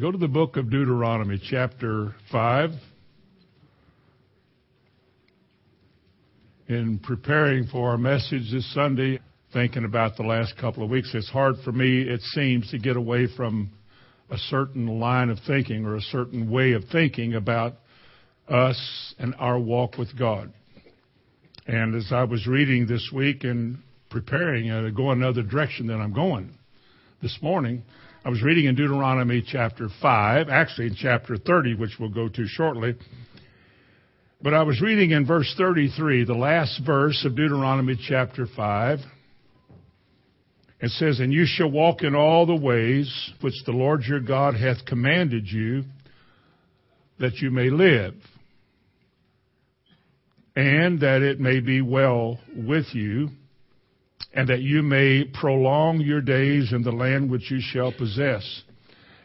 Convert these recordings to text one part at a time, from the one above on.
Go to the book of Deuteronomy, chapter 5. In preparing for our message this Sunday, thinking about the last couple of weeks, it's hard for me, it seems, to get away from a certain line of thinking or a certain way of thinking about us and our walk with God. And as I was reading this week and preparing uh, to go another direction than I'm going this morning, I was reading in Deuteronomy chapter 5, actually in chapter 30, which we'll go to shortly. But I was reading in verse 33, the last verse of Deuteronomy chapter 5. It says, And you shall walk in all the ways which the Lord your God hath commanded you, that you may live, and that it may be well with you and that you may prolong your days in the land which you shall possess.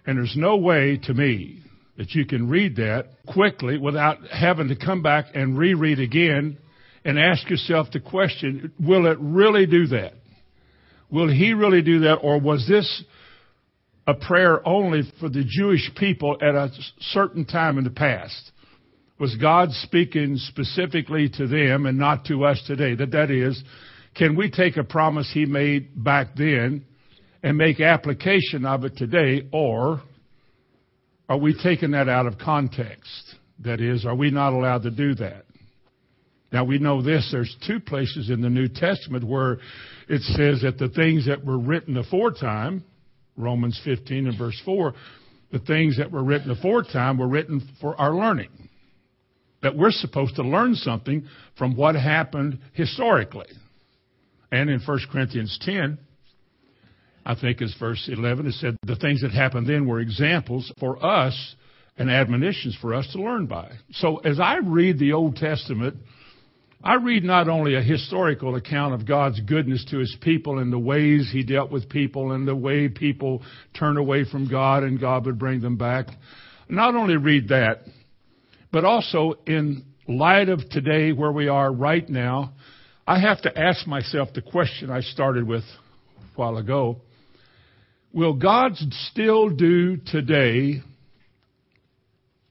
And there's no way to me that you can read that quickly without having to come back and reread again and ask yourself the question, will it really do that? Will he really do that or was this a prayer only for the Jewish people at a certain time in the past? Was God speaking specifically to them and not to us today? That that is, can we take a promise he made back then and make application of it today, or are we taking that out of context? That is, are we not allowed to do that? Now we know this, there's two places in the New Testament where it says that the things that were written aforetime, Romans 15 and verse 4, the things that were written aforetime were written for our learning. That we're supposed to learn something from what happened historically. And in 1 Corinthians 10, I think it's verse 11, it said the things that happened then were examples for us and admonitions for us to learn by. So as I read the Old Testament, I read not only a historical account of God's goodness to his people and the ways he dealt with people and the way people turned away from God and God would bring them back. Not only read that, but also in light of today where we are right now, I have to ask myself the question I started with a while ago. Will God still do today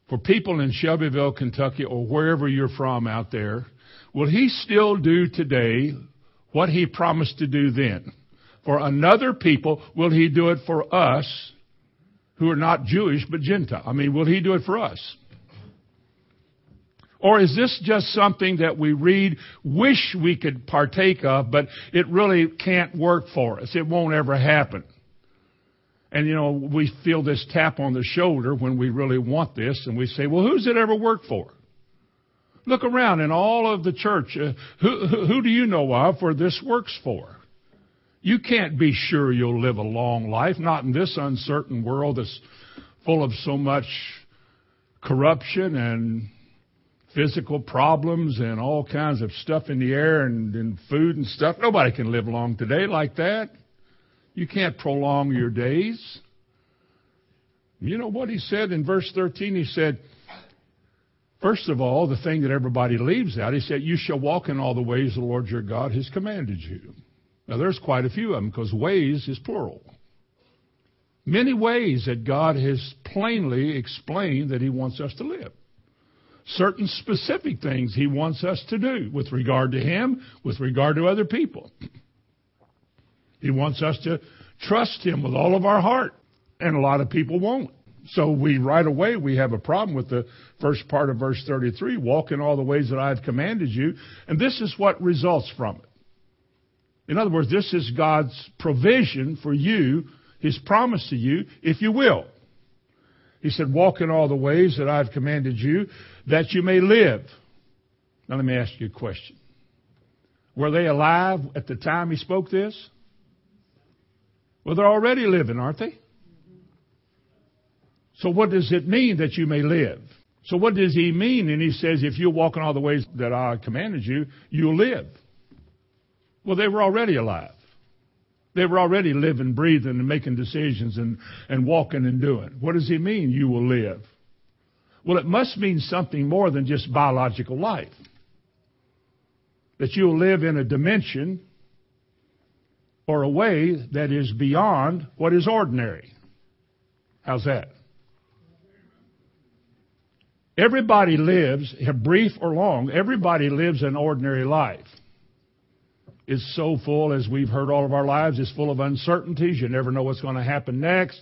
for people in Shelbyville, Kentucky, or wherever you're from out there, will He still do today what He promised to do then? For another people, will He do it for us who are not Jewish but Gentile? I mean, will He do it for us? Or is this just something that we read, wish we could partake of, but it really can't work for us? It won't ever happen. And you know, we feel this tap on the shoulder when we really want this, and we say, well, who's it ever worked for? Look around in all of the church. Uh, who, who do you know of where this works for? You can't be sure you'll live a long life, not in this uncertain world that's full of so much corruption and physical problems and all kinds of stuff in the air and, and food and stuff. Nobody can live long today like that. You can't prolong your days. You know what he said in verse 13? He said, First of all, the thing that everybody leaves out, he said, You shall walk in all the ways the Lord your God has commanded you. Now, there's quite a few of them because ways is plural. Many ways that God has plainly explained that he wants us to live certain specific things he wants us to do with regard to him, with regard to other people. He wants us to trust him with all of our heart, and a lot of people won't. So we right away we have a problem with the first part of verse 33, walk in all the ways that I have commanded you, and this is what results from it. In other words, this is God's provision for you, his promise to you, if you will. He said, walk in all the ways that I've commanded you that you may live. Now let me ask you a question. Were they alive at the time he spoke this? Well, they're already living, aren't they? So what does it mean that you may live? So what does he mean? And he says, if you walk in all the ways that I commanded you, you'll live. Well, they were already alive. They were already living, breathing, and making decisions and, and walking and doing. What does he mean, you will live? Well, it must mean something more than just biological life. That you'll live in a dimension or a way that is beyond what is ordinary. How's that? Everybody lives, brief or long, everybody lives an ordinary life. It's so full, as we've heard all of our lives, it's full of uncertainties. You never know what's going to happen next.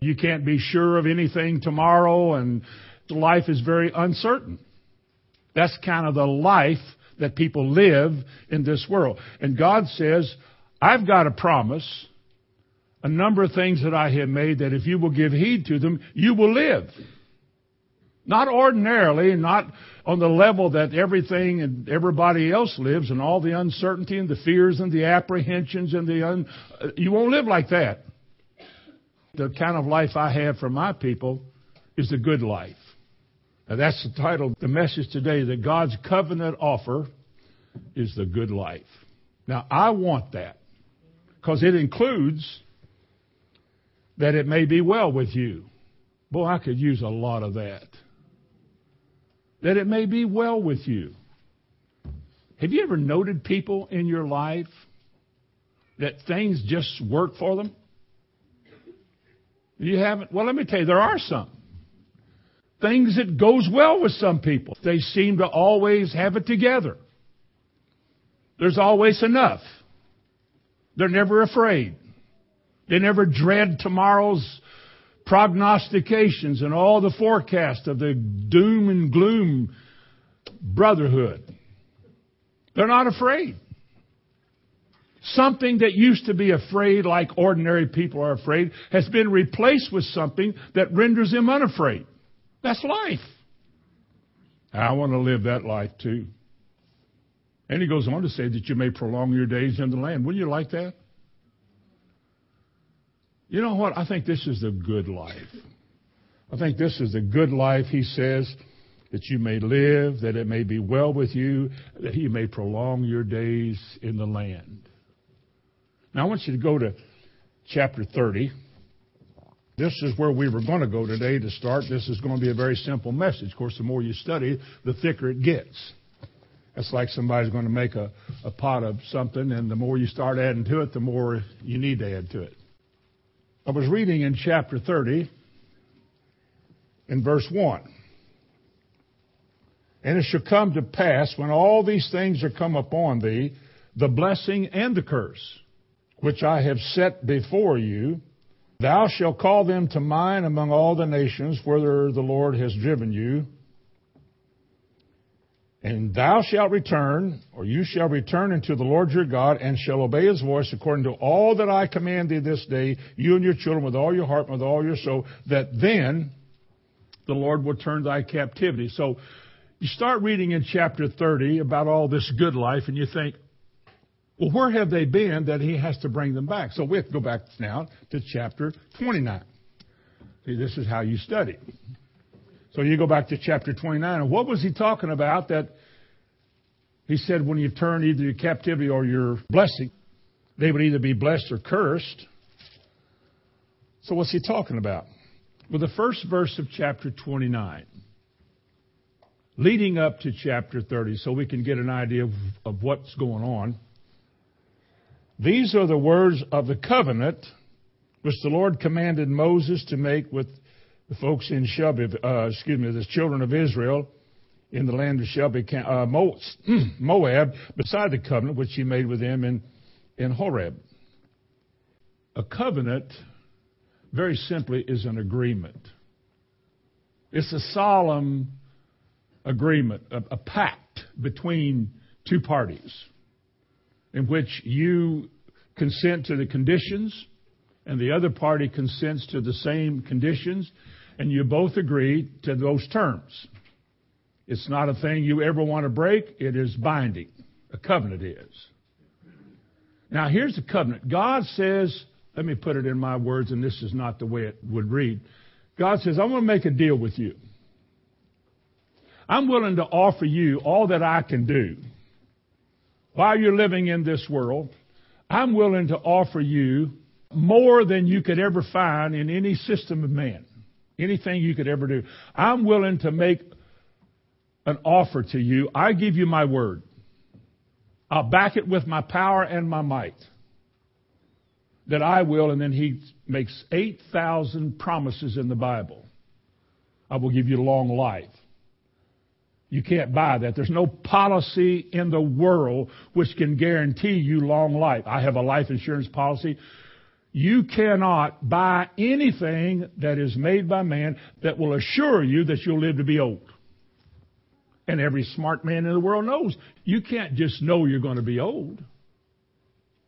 You can't be sure of anything tomorrow, and life is very uncertain. That's kind of the life that people live in this world. And God says, I've got a promise, a number of things that I have made that if you will give heed to them, you will live. Not ordinarily, not on the level that everything and everybody else lives and all the uncertainty and the fears and the apprehensions and the un, uh, you won't live like that. The kind of life I have for my people is the good life. Now that's the title, the message today, that God's covenant offer is the good life. Now I want that because it includes that it may be well with you. Boy, I could use a lot of that that it may be well with you. Have you ever noted people in your life that things just work for them? You haven't? Well, let me tell you, there are some. Things that goes well with some people. They seem to always have it together. There's always enough. They're never afraid. They never dread tomorrow's prognostications and all the forecast of the doom and gloom brotherhood. They're not afraid. Something that used to be afraid like ordinary people are afraid has been replaced with something that renders them unafraid. That's life. I want to live that life too. And he goes on to say that you may prolong your days in the land. Wouldn't you like that? You know what? I think this is the good life. I think this is the good life, he says, that you may live, that it may be well with you, that he may prolong your days in the land. Now I want you to go to chapter 30. This is where we were going to go today to start. This is going to be a very simple message. Of course, the more you study, the thicker it gets. It's like somebody's going to make a, a pot of something, and the more you start adding to it, the more you need to add to it. I was reading in chapter 30, in verse 1. And it shall come to pass when all these things are come upon thee, the blessing and the curse, which I have set before you, thou shalt call them to mind among all the nations whither the Lord has driven you, and thou shalt return, or you shall return unto the Lord your God, and shall obey his voice according to all that I command thee this day, you and your children, with all your heart and with all your soul, that then the Lord will turn thy captivity. So you start reading in chapter 30 about all this good life, and you think, well, where have they been that he has to bring them back? So we have to go back now to chapter 29. See, this is how you study. So you go back to chapter 29, and what was he talking about that he said when you turn either your captivity or your blessing, they would either be blessed or cursed. So what's he talking about? Well, the first verse of chapter 29, leading up to chapter 30, so we can get an idea of, of what's going on. These are the words of the covenant which the Lord commanded Moses to make with the folks in Shelby, uh, excuse me, the children of Israel in the land of Shelby, uh, Moab, beside the covenant which he made with them in, in Horeb. A covenant, very simply, is an agreement. It's a solemn agreement, a, a pact between two parties in which you consent to the conditions and the other party consents to the same conditions, and you both agree to those terms. It's not a thing you ever want to break. It is binding. A covenant is. Now, here's the covenant. God says, let me put it in my words, and this is not the way it would read. God says, I'm going to make a deal with you. I'm willing to offer you all that I can do while you're living in this world. I'm willing to offer you more than you could ever find in any system of man. Anything you could ever do. I'm willing to make an offer to you. I give you my word. I'll back it with my power and my might. That I will, and then he makes 8,000 promises in the Bible. I will give you long life. You can't buy that. There's no policy in the world which can guarantee you long life. I have a life insurance policy. You cannot buy anything that is made by man that will assure you that you'll live to be old. And every smart man in the world knows you can't just know you're going to be old.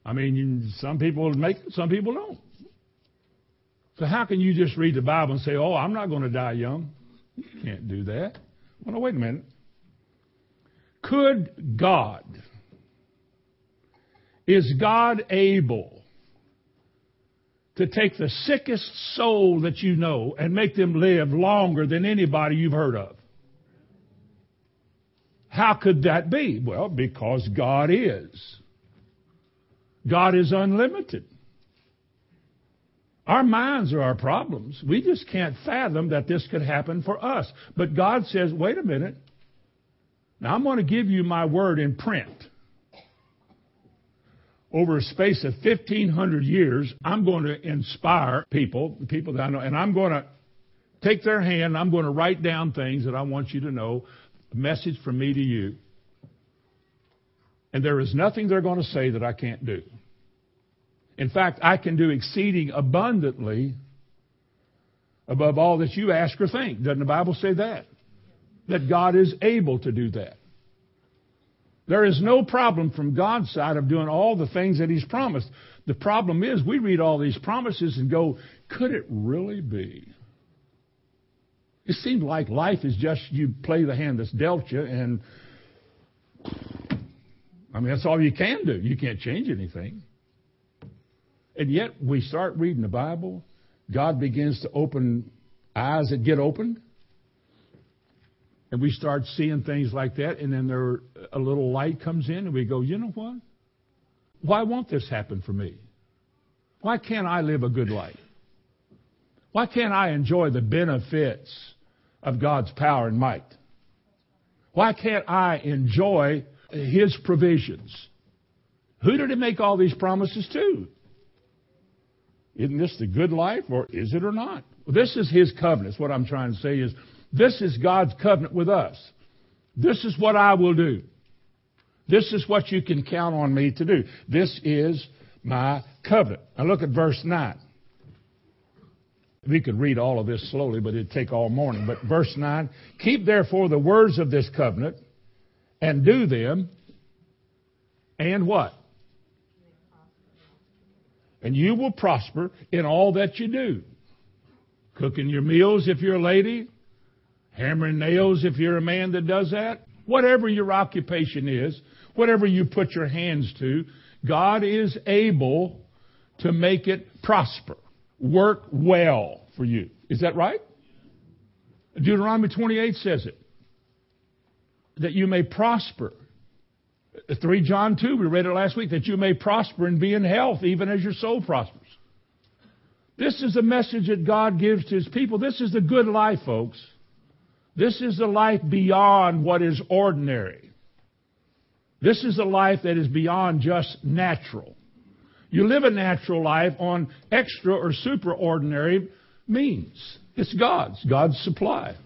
I mean, some people make some people don't. So how can you just read the Bible and say, "Oh, I'm not going to die young"? You can't do that. Well, no, wait a minute. Could God, is God able to take the sickest soul that you know and make them live longer than anybody you've heard of? How could that be? Well, because God is. God is unlimited. Our minds are our problems. We just can't fathom that this could happen for us. But God says, wait a minute. Now I'm going to give you my word in print. Over a space of 1500 years, I'm going to inspire people, the people that I know, and I'm going to take their hand, I'm going to write down things that I want you to know, a message from me to you. And there is nothing they're going to say that I can't do. In fact, I can do exceeding abundantly above all that you ask or think. Doesn't the Bible say that? that God is able to do that. There is no problem from God's side of doing all the things that He's promised. The problem is we read all these promises and go, could it really be? It seems like life is just you play the hand that's dealt you, and I mean, that's all you can do. You can't change anything. And yet, we start reading the Bible, God begins to open eyes that get opened, and we start seeing things like that, and then there a little light comes in, and we go, you know what? Why won't this happen for me? Why can't I live a good life? Why can't I enjoy the benefits of God's power and might? Why can't I enjoy His provisions? Who did He make all these promises to? Isn't this the good life, or is it or not? Well, this is His covenant. What I'm trying to say is this is God's covenant with us. This is what I will do. This is what you can count on me to do. This is my covenant. Now look at verse 9. We could read all of this slowly, but it'd take all morning. But verse 9 Keep therefore the words of this covenant and do them, and what? And you will prosper in all that you do. Cooking your meals if you're a lady, hammering nails if you're a man that does that. Whatever your occupation is, whatever you put your hands to, God is able to make it prosper, work well for you. Is that right? Deuteronomy 28 says it. That you may prosper. 3 John 2, we read it last week, that you may prosper and be in health even as your soul prospers. This is a message that God gives to His people. This is the good life, folks. This is a life beyond what is ordinary. This is a life that is beyond just natural. You live a natural life on extra or superordinary means. It's God's, God's supply.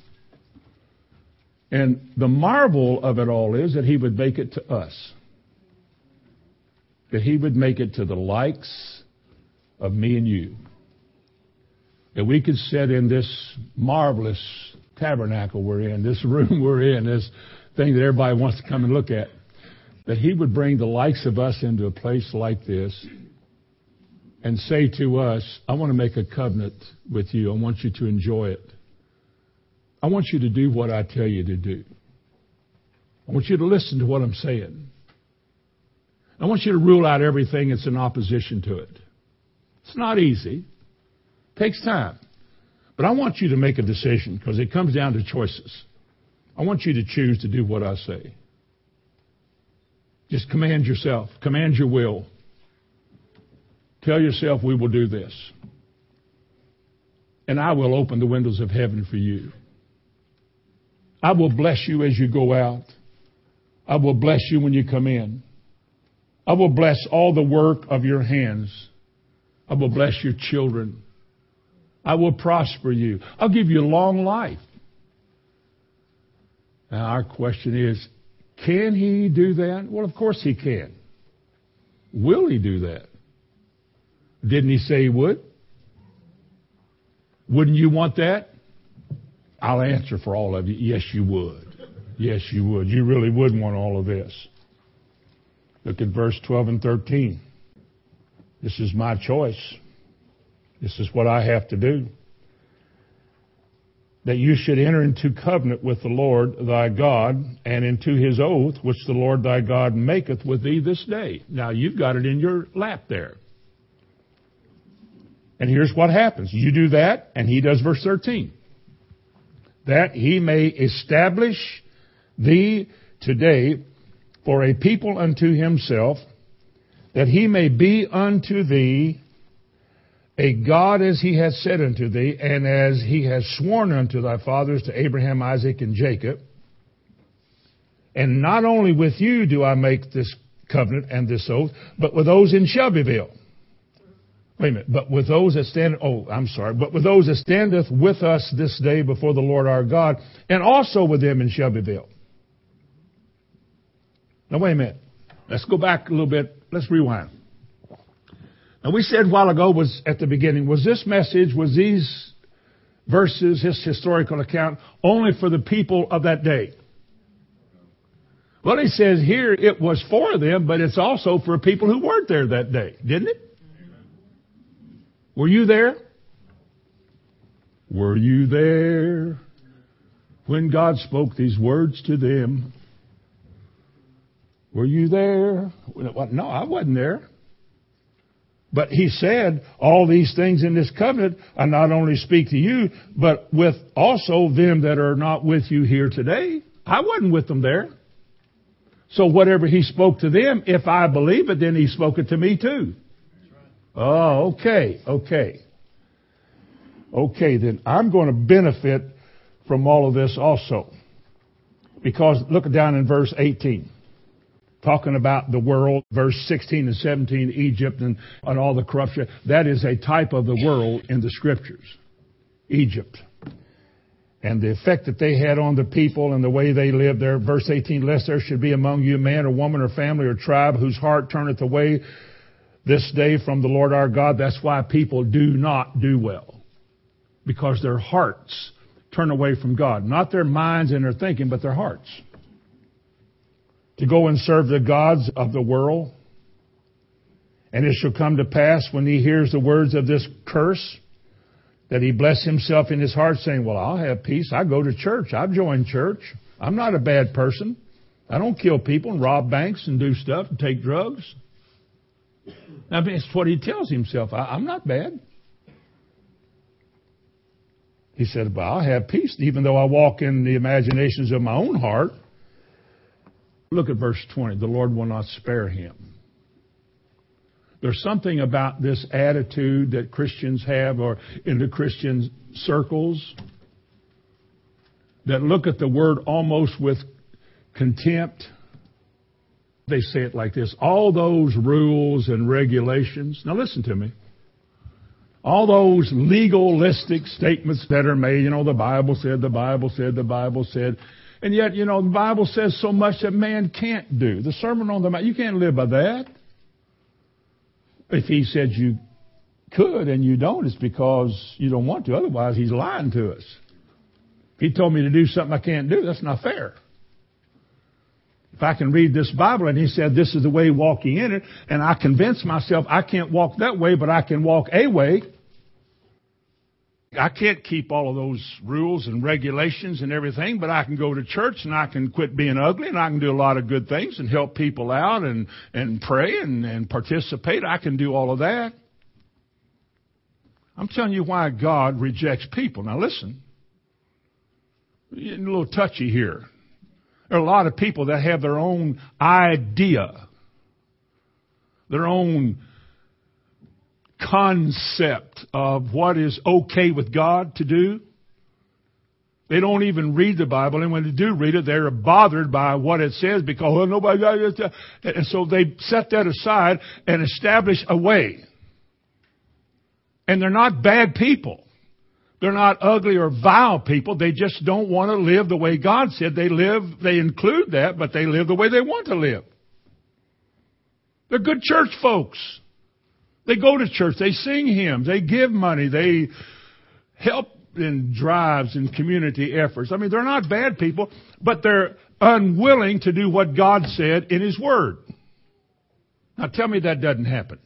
And the marvel of it all is that He would make it to us. That He would make it to the likes of me and you. That we could sit in this marvelous tabernacle we're in, this room we're in, this thing that everybody wants to come and look at, that He would bring the likes of us into a place like this and say to us, I want to make a covenant with you. I want you to enjoy it. I want you to do what I tell you to do. I want you to listen to what I'm saying. I want you to rule out everything that's in opposition to it. It's not easy. It takes time. But I want you to make a decision because it comes down to choices. I want you to choose to do what I say. Just command yourself, command your will. Tell yourself, we will do this. And I will open the windows of heaven for you. I will bless you as you go out. I will bless you when you come in. I will bless all the work of your hands. I will bless your children. I will prosper you. I'll give you a long life. Now our question is, can he do that? Well, of course he can. Will he do that? Didn't he say he would? Wouldn't you want that? I'll answer for all of you. Yes, you would. Yes, you would. You really would want all of this. Look at verse 12 and 13. This is my choice. This is what I have to do. That you should enter into covenant with the Lord thy God and into his oath which the Lord thy God maketh with thee this day. Now you've got it in your lap there. And here's what happens. You do that, and he does verse 13. That he may establish thee today for a people unto himself, that he may be unto thee a God as he hath said unto thee, and as he has sworn unto thy fathers, to Abraham, Isaac, and Jacob. And not only with you do I make this covenant and this oath, but with those in Shelbyville Wait a minute. But with those that stand, oh, I'm sorry. But with those that standeth with us this day before the Lord our God, and also with them in Shelbyville. Now wait a minute. Let's go back a little bit. Let's rewind. Now we said a while ago was at the beginning, was this message, was these verses, this historical account, only for the people of that day? Well, he says here it was for them, but it's also for people who weren't there that day, didn't it? Were you there? Were you there when God spoke these words to them? Were you there? No, I wasn't there. But he said, all these things in this covenant, I not only speak to you, but with also them that are not with you here today. I wasn't with them there. So whatever he spoke to them, if I believe it, then he spoke it to me too. Oh, okay, okay. Okay, then I'm going to benefit from all of this also. Because look down in verse 18. Talking about the world, verse 16 and 17, Egypt and, and all the corruption. That is a type of the world in the scriptures. Egypt. And the effect that they had on the people and the way they lived there. Verse 18, lest there should be among you man or woman or family or tribe whose heart turneth away this day from the Lord our God. That's why people do not do well. Because their hearts turn away from God. Not their minds and their thinking, but their hearts. To go and serve the gods of the world. And it shall come to pass when he hears the words of this curse that he bless himself in his heart saying, well, I'll have peace. I go to church. I've joined church. I'm not a bad person. I don't kill people and rob banks and do stuff and take drugs. I mean, it's what he tells himself. I, am not bad. He said, Well, I'll have peace even though I walk in the imaginations of my own heart. Look at verse 20. The Lord will not spare him. There's something about this attitude that Christians have or in the Christian circles that look at the word almost with contempt they say it like this all those rules and regulations. Now listen to me. All those legalistic statements that are made, you know, the Bible said, the Bible said, the Bible said. And yet, you know, the Bible says so much that man can't do. The Sermon on the Mount, you can't live by that. If he said you could and you don't, it's because you don't want to. Otherwise, he's lying to us. He told me to do something I can't do, that's not fair. If I can read this Bible and he said this is the way walking in it, and I convince myself I can't walk that way, but I can walk a way, I can't keep all of those rules and regulations and everything, but I can go to church and I can quit being ugly and I can do a lot of good things and help people out and, and pray and, and participate. I can do all of that. I'm telling you why God rejects people. Now listen, Getting a little touchy here. There are a lot of people that have their own idea, their own concept of what is okay with God to do. They don't even read the Bible, and when they do read it, they're bothered by what it says because well, nobody. And so they set that aside and establish a way. And they're not bad people. They're not ugly or vile people. They just don't want to live the way God said they live. They include that, but they live the way they want to live. They're good church folks. They go to church. They sing hymns. They give money. They help in drives and community efforts. I mean, they're not bad people, but they're unwilling to do what God said in His Word. Now tell me that doesn't happen.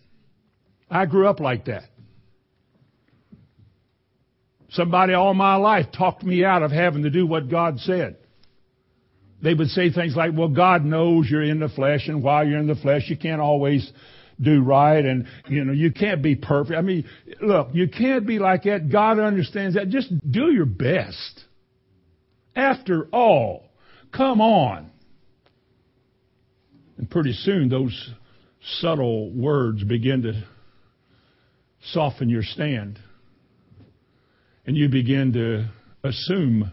I grew up like that. Somebody all my life talked me out of having to do what God said. They would say things like, well, God knows you're in the flesh and while you're in the flesh, you can't always do right and, you know, you can't be perfect. I mean, look, you can't be like that. God understands that. Just do your best. After all, come on. And pretty soon those subtle words begin to soften your stand and you begin to assume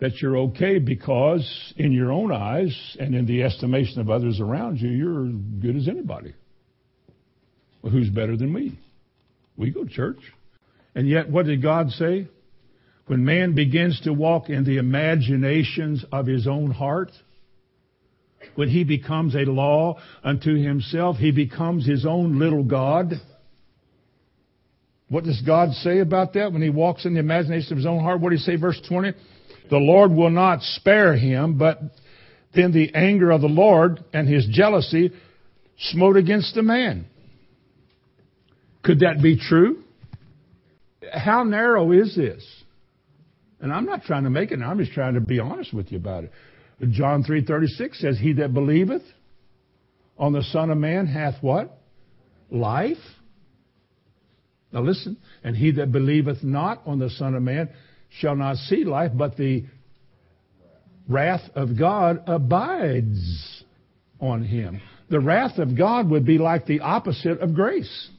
that you're okay because in your own eyes and in the estimation of others around you, you're good as anybody. Well, who's better than me? We go to church. And yet, what did God say? When man begins to walk in the imaginations of his own heart, when he becomes a law unto himself, he becomes his own little God. What does God say about that when he walks in the imagination of his own heart? What does he say, verse 20? The Lord will not spare him, but then the anger of the Lord and his jealousy smote against the man. Could that be true? How narrow is this? And I'm not trying to make it, I'm just trying to be honest with you about it. John 3:36 says, "He that believeth on the Son of Man hath what? Life now listen, and he that believeth not on the Son of Man shall not see life, but the wrath of God abides on him. The wrath of God would be like the opposite of grace.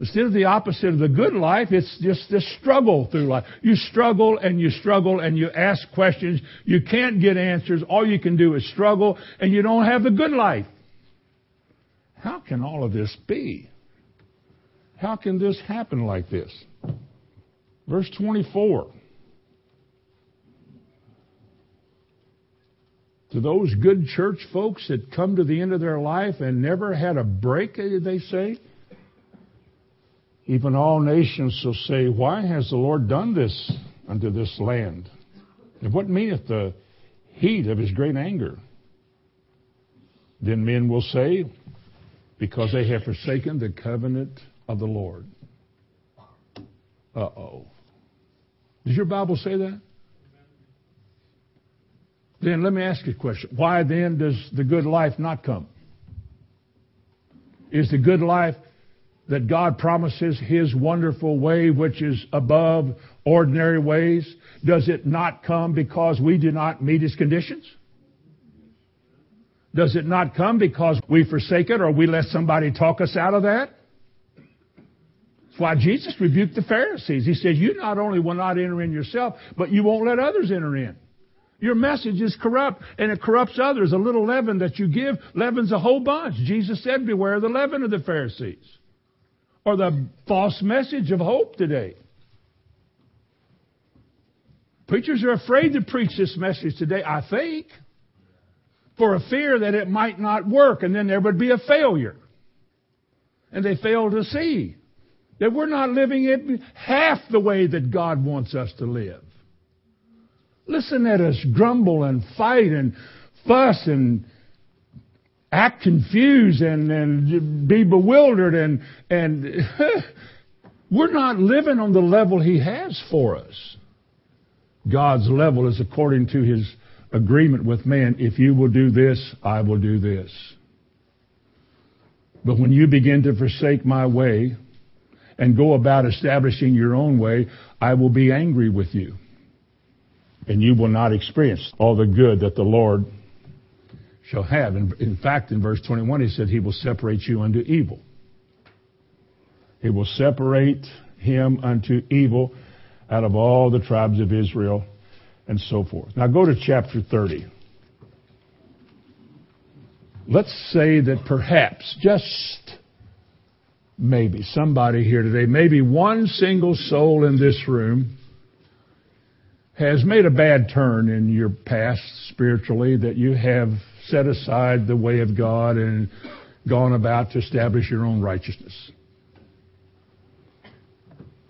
Instead of the opposite of the good life, it's just the struggle through life. You struggle and you struggle and you ask questions. You can't get answers. All you can do is struggle and you don't have the good life. How can all of this be? How can this happen like this? Verse 24. To those good church folks that come to the end of their life and never had a break, they say, even all nations shall say, Why has the Lord done this unto this land? And what meaneth the heat of his great anger? Then men will say, Because they have forsaken the covenant of the Lord. Uh oh. Does your Bible say that? Then let me ask you a question. Why then does the good life not come? Is the good life that God promises His wonderful way, which is above ordinary ways, does it not come because we do not meet His conditions? Does it not come because we forsake it or we let somebody talk us out of that? That's why Jesus rebuked the Pharisees. He said, You not only will not enter in yourself, but you won't let others enter in. Your message is corrupt and it corrupts others. A little leaven that you give leavens a whole bunch. Jesus said, Beware of the leaven of the Pharisees. Or the false message of hope today. Preachers are afraid to preach this message today, I think, for a fear that it might not work and then there would be a failure. And they fail to see that we're not living it half the way that God wants us to live. Listen at us grumble and fight and fuss and act confused and, and be bewildered and, and we're not living on the level He has for us. God's level is according to His agreement with man. If you will do this, I will do this. But when you begin to forsake my way, and go about establishing your own way, I will be angry with you. And you will not experience all the good that the Lord shall have. And in fact, in verse 21, he said, He will separate you unto evil. He will separate him unto evil out of all the tribes of Israel and so forth. Now go to chapter 30. Let's say that perhaps, just maybe somebody here today, maybe one single soul in this room has made a bad turn in your past spiritually that you have set aside the way of God and gone about to establish your own righteousness.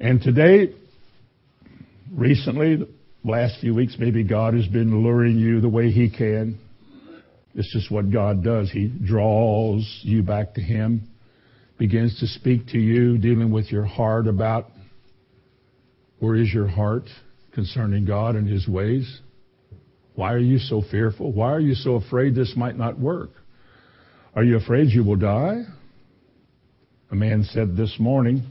And today, recently, the last few weeks, maybe God has been luring you the way He can. This is what God does. He draws you back to Him, begins to speak to you, dealing with your heart about where is your heart concerning God and His ways. Why are you so fearful? Why are you so afraid this might not work? Are you afraid you will die? A man said this morning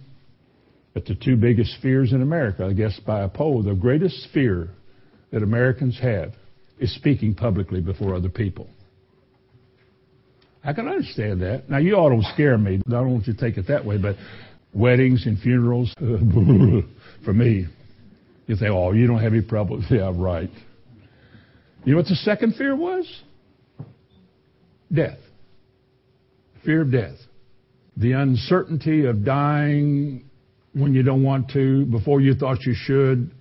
that the two biggest fears in America, I guess by a poll, the greatest fear that Americans have is speaking publicly before other people. I can understand that. Now, you all don't scare me. I don't want you to take it that way, but weddings and funerals, for me, you say, oh, you don't have any problems. Yeah, right. You know what the second fear was? Death. Fear of death. The uncertainty of dying when you don't want to, before you thought you should,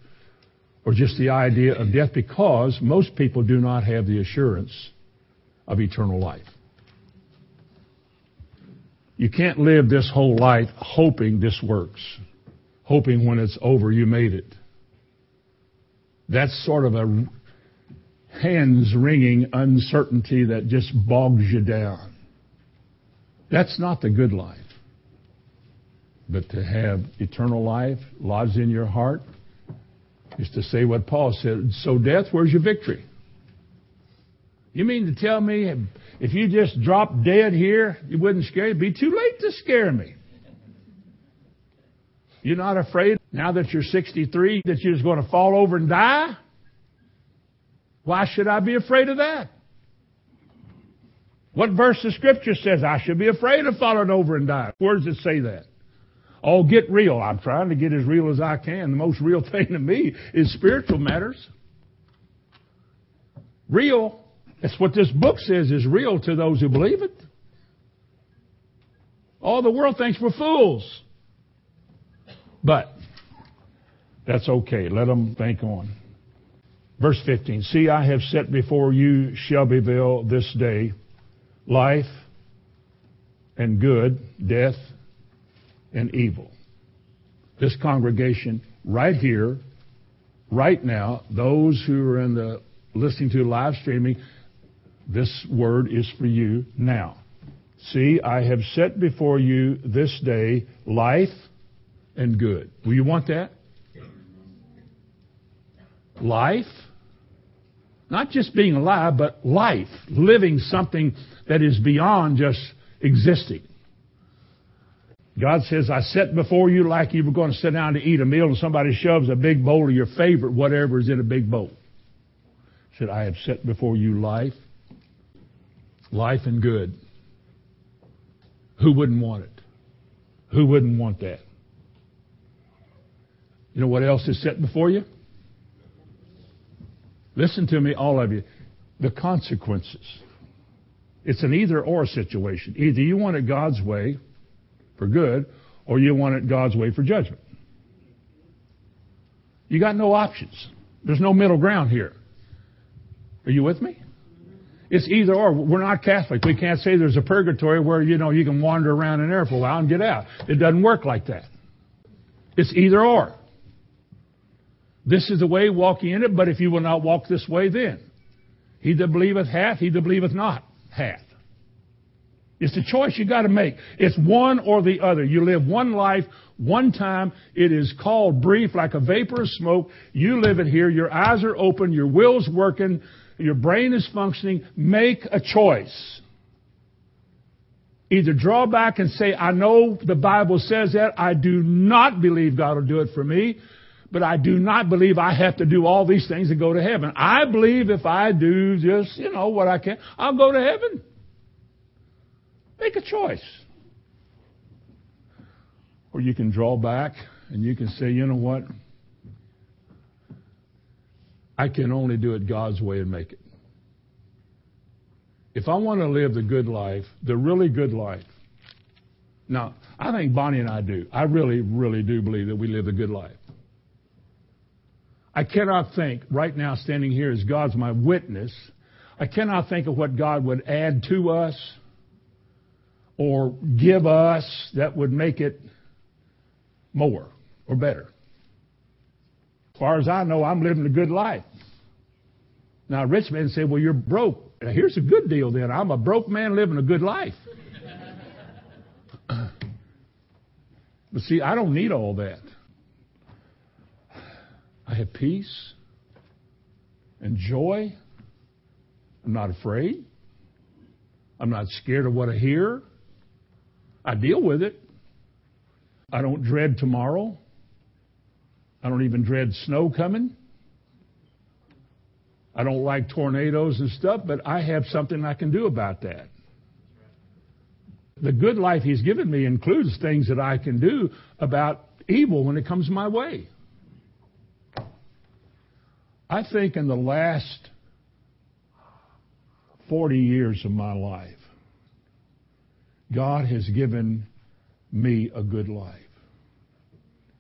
or just the idea of death because most people do not have the assurance of eternal life. You can't live this whole life hoping this works, hoping when it's over you made it. That's sort of a hands wringing uncertainty that just bogs you down. That's not the good life. But to have eternal life lodged in your heart is to say what Paul said. So, death, where's your victory? You mean to tell me if you just dropped dead here, you wouldn't scare you? It'd be too late to scare me. You're not afraid now that you're 63 that you're just going to fall over and die? Why should I be afraid of that? What verse of Scripture says I should be afraid of falling over and dying? Where does it say that? Oh, get real. I'm trying to get as real as I can. The most real thing to me is spiritual matters. Real. That's what this book says is real to those who believe it. All the world thinks we're fools. But that's okay. Let them think on. Verse 15. See, I have set before you Shelbyville this day life and good, death and evil. This congregation right here, right now, those who are in the listening to live streaming, this word is for you now. See, I have set before you this day life and good. Will you want that? Life. Not just being alive, but life. Living something that is beyond just existing. God says, I set before you like you were going to sit down to eat a meal and somebody shoves a big bowl of your favorite, whatever is in a big bowl. He said, I have set before you life, life and good. Who wouldn't want it? Who wouldn't want that? You know what else is set before you? Listen to me, all of you. The consequences. It's an either or situation. Either you want it God's way for good, or you want it God's way for judgment. You got no options. There's no middle ground here. Are you with me? It's either or. We're not Catholic. We can't say there's a purgatory where, you know, you can wander around in there for a while and get out. It doesn't work like that. It's either or. This is the way, walk in it, but if you will not walk this way, then. He that believeth hath, he that believeth not hath. It's a choice you got to make. It's one or the other. You live one life, one time. It is called brief, like a vapor of smoke. You live it here. Your eyes are open. Your will's working. Your brain is functioning. Make a choice. Either draw back and say, I know the Bible says that. I do not believe God will do it for me. But I do not believe I have to do all these things to go to heaven. I believe if I do just, you know, what I can, I'll go to heaven. Make a choice. Or you can draw back and you can say, you know what? I can only do it God's way and make it. If I want to live the good life, the really good life, Now, I think Bonnie and I do. I really, really do believe that we live a good life. I cannot think right now, standing here as God's my witness, I cannot think of what God would add to us or give us that would make it more or better. As far as I know, I'm living a good life. Now, rich man said, Well, you're broke. Here's a good deal then. I'm a broke man living a good life. but see, I don't need all that. I have peace and joy. I'm not afraid. I'm not scared of what I hear. I deal with it. I don't dread tomorrow. I don't even dread snow coming. I don't like tornadoes and stuff, but I have something I can do about that. The good life He's given me includes things that I can do about evil when it comes my way. I think in the last 40 years of my life, God has given me a good life.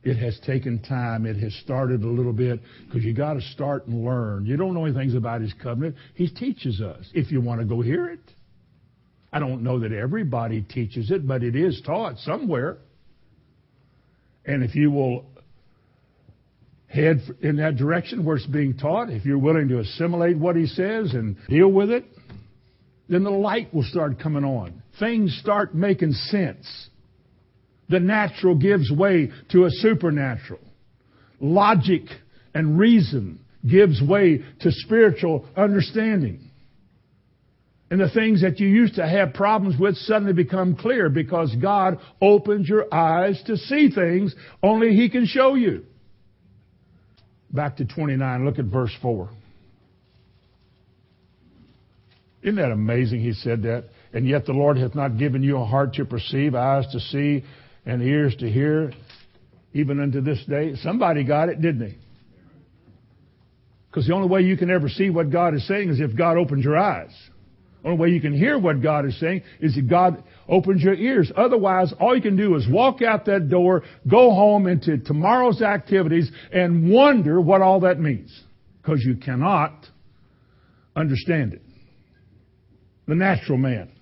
It has taken time. It has started a little bit because you got to start and learn. You don't know anything about His covenant. He teaches us if you want to go hear it. I don't know that everybody teaches it, but it is taught somewhere. And if you will head in that direction where it's being taught, if you're willing to assimilate what he says and deal with it, then the light will start coming on. Things start making sense. The natural gives way to a supernatural. Logic and reason gives way to spiritual understanding. And the things that you used to have problems with suddenly become clear because God opens your eyes to see things only He can show you. Back to 29, look at verse 4. Isn't that amazing? He said that. And yet the Lord hath not given you a heart to perceive, eyes to see, and ears to hear, even unto this day. Somebody got it, didn't they? Because the only way you can ever see what God is saying is if God opens your eyes. Only way you can hear what God is saying is that God opens your ears. Otherwise, all you can do is walk out that door, go home into tomorrow's activities, and wonder what all that means. Because you cannot understand it. The natural man.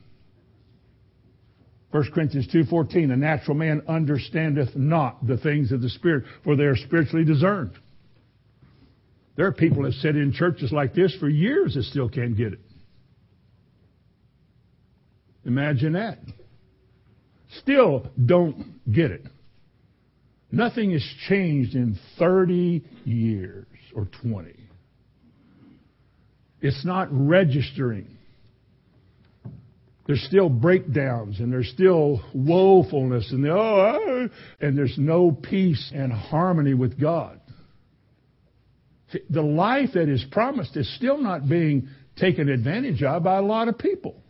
1 Corinthians 2.14, the natural man understandeth not the things of the Spirit, for they are spiritually discerned. There are people that sit in churches like this for years that still can't get it. Imagine that. Still don't get it. Nothing has changed in 30 years or 20. It's not registering. There's still breakdowns and there's still woefulness and, oh, and there's no peace and harmony with God. The life that is promised is still not being taken advantage of by a lot of people.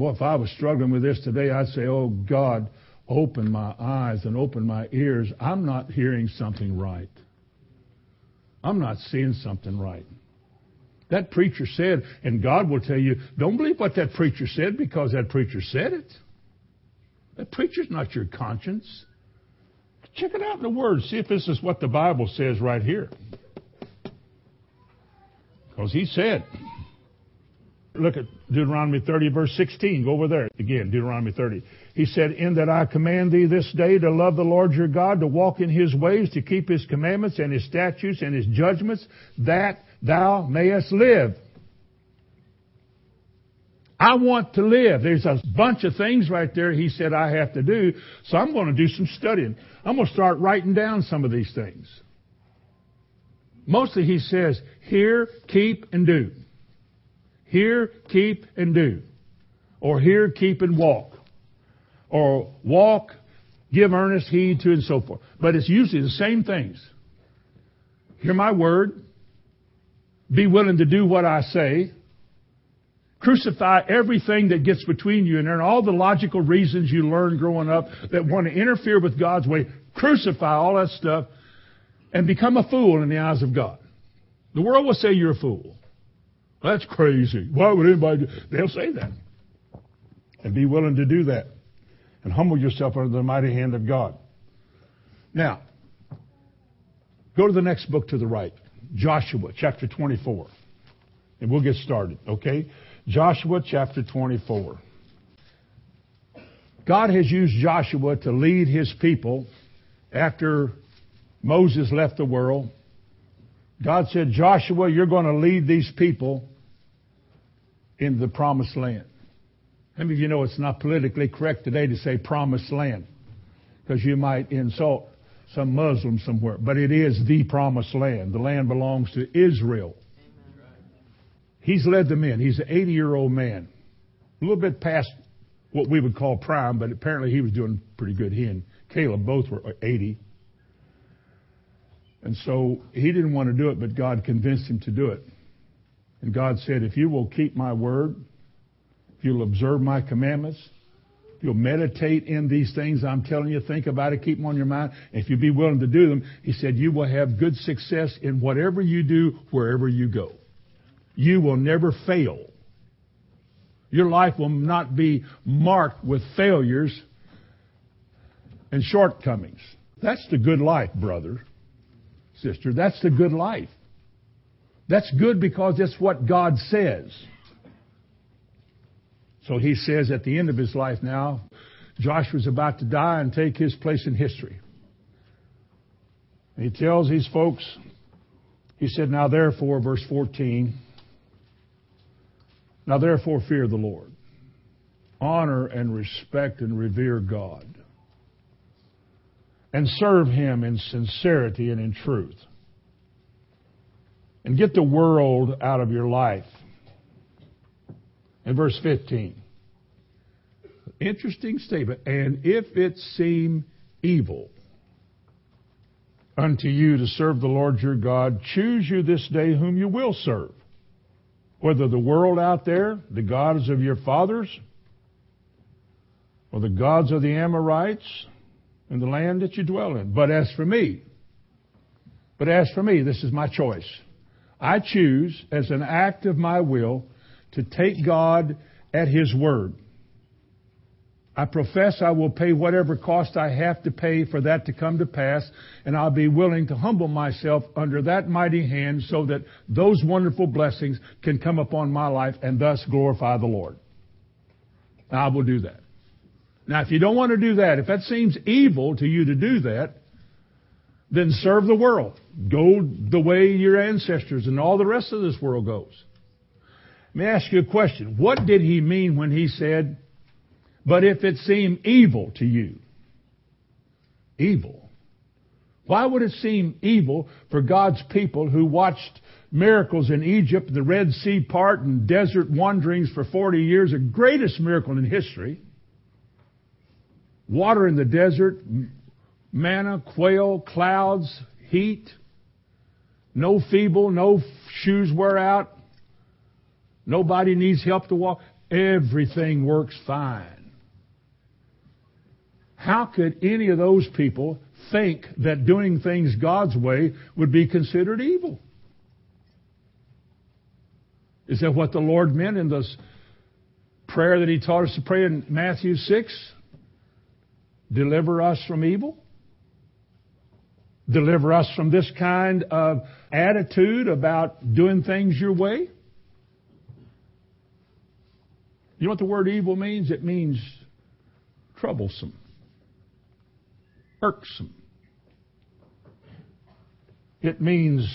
Boy, if I was struggling with this today, I'd say, Oh God, open my eyes and open my ears. I'm not hearing something right. I'm not seeing something right. That preacher said, and God will tell you, don't believe what that preacher said because that preacher said it. That preacher's not your conscience. Check it out in the Word. See if this is what the Bible says right here. Because he said, Look at Deuteronomy 30, verse 16. Go over there again, Deuteronomy 30. He said, In that I command thee this day to love the Lord your God, to walk in his ways, to keep his commandments and his statutes and his judgments, that thou mayest live. I want to live. There's a bunch of things right there he said I have to do, so I'm going to do some studying. I'm going to start writing down some of these things. Mostly he says, hear, keep, and do. Hear, keep, and do. Or hear, keep, and walk. Or walk, give earnest heed to, and so forth. But it's usually the same things. Hear my word. Be willing to do what I say. Crucify everything that gets between you and all the logical reasons you learned growing up that want to interfere with God's way. Crucify all that stuff and become a fool in the eyes of God. The world will say you're a fool. That's crazy. Why would anybody do? They'll say that. And be willing to do that. and humble yourself under the mighty hand of God. Now, go to the next book to the right, Joshua chapter 24. And we'll get started, okay? Joshua chapter 24. God has used Joshua to lead his people after Moses left the world. God said, Joshua, you're going to lead these people into the promised land. How many of you know it's not politically correct today to say promised land? Because you might insult some Muslim somewhere. But it is the promised land. The land belongs to Israel. He's led them in. He's an 80 year old man. A little bit past what we would call prime, but apparently he was doing pretty good. He and Caleb both were 80. And so he didn't want to do it, but God convinced him to do it. And God said, if you will keep my word, if you'll observe my commandments, if you'll meditate in these things I'm telling you, think about it, keep them on your mind, if you be willing to do them, he said, you will have good success in whatever you do, wherever you go. You will never fail. Your life will not be marked with failures and shortcomings. That's the good life, brother, sister. That's the good life. That's good because it's what God says. So he says at the end of his life now, Joshua's about to die and take his place in history. He tells these folks, he said, Now therefore, verse 14, now therefore fear the Lord. Honor and respect and revere God. And serve Him in sincerity and in truth. And get the world out of your life. In verse 15. Interesting statement. And if it seem evil unto you to serve the Lord your God, choose you this day whom you will serve whether the world out there, the gods of your fathers, or the gods of the Amorites in the land that you dwell in. But as for me, but as for me, this is my choice. I choose as an act of my will to take God at His word. I profess I will pay whatever cost I have to pay for that to come to pass, and I'll be willing to humble myself under that mighty hand so that those wonderful blessings can come upon my life and thus glorify the Lord. I will do that. Now, if you don't want to do that, if that seems evil to you to do that, then serve the world. Go the way your ancestors and all the rest of this world goes. Let me ask you a question. What did he mean when he said, but if it seem evil to you, evil. Why would it seem evil for God's people who watched miracles in Egypt, the Red Sea part, and desert wanderings for 40 years, the greatest miracle in history? Water in the desert, manna, quail, clouds, heat, no feeble, no shoes wear out, nobody needs help to walk. Everything works fine. How could any of those people think that doing things God's way would be considered evil? Is that what the Lord meant in this prayer that He taught us to pray in Matthew 6? Deliver us from evil? Deliver us from this kind of attitude about doing things your way? You know what the word evil means? It means troublesome irksome. It means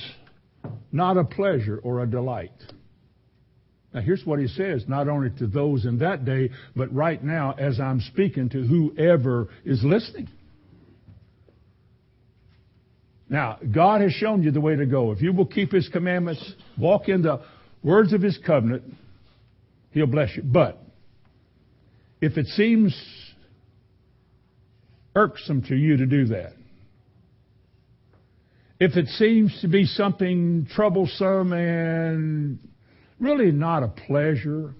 not a pleasure or a delight. Now, here's what he says, not only to those in that day, but right now as I'm speaking to whoever is listening. Now, God has shown you the way to go. If you will keep His commandments, walk in the words of His covenant, He'll bless you. But, if it seems irksome to you to do that. If it seems to be something troublesome and really not a pleasure,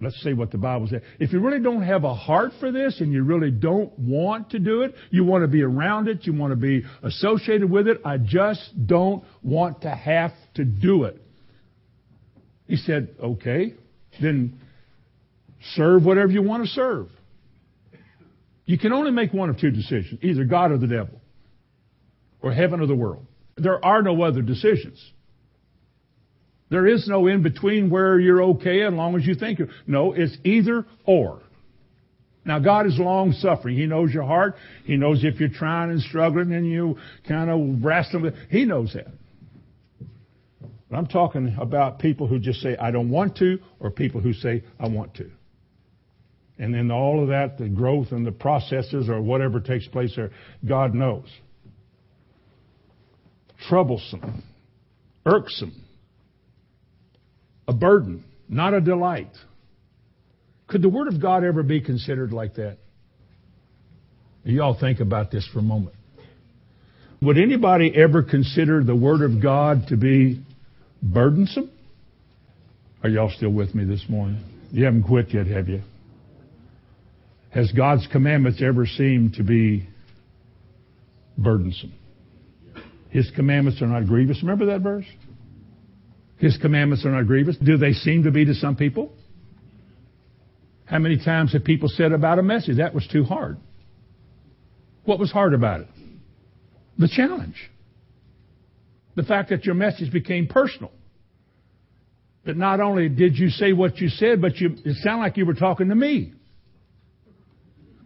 let's see what the Bible says. If you really don't have a heart for this and you really don't want to do it, you want to be around it, you want to be associated with it, I just don't want to have to do it. He said, okay, then serve whatever you want to serve. You can only make one of two decisions either God or the devil, or heaven or the world. There are no other decisions. There is no in between where you're okay as long as you think you're. No, it's either or. Now, God is long suffering. He knows your heart. He knows if you're trying and struggling and you kind of wrestling with He knows that. But I'm talking about people who just say, I don't want to, or people who say, I want to. And then all of that, the growth and the processes or whatever takes place there, God knows. Troublesome, irksome, a burden, not a delight. Could the Word of God ever be considered like that? Y'all think about this for a moment. Would anybody ever consider the Word of God to be burdensome? Are y'all still with me this morning? You haven't quit yet, have you? Has God's commandments ever seemed to be burdensome? His commandments are not grievous. Remember that verse? His commandments are not grievous. Do they seem to be to some people? How many times have people said about a message, that was too hard? What was hard about it? The challenge. The fact that your message became personal. That not only did you say what you said, but you, it sounded like you were talking to me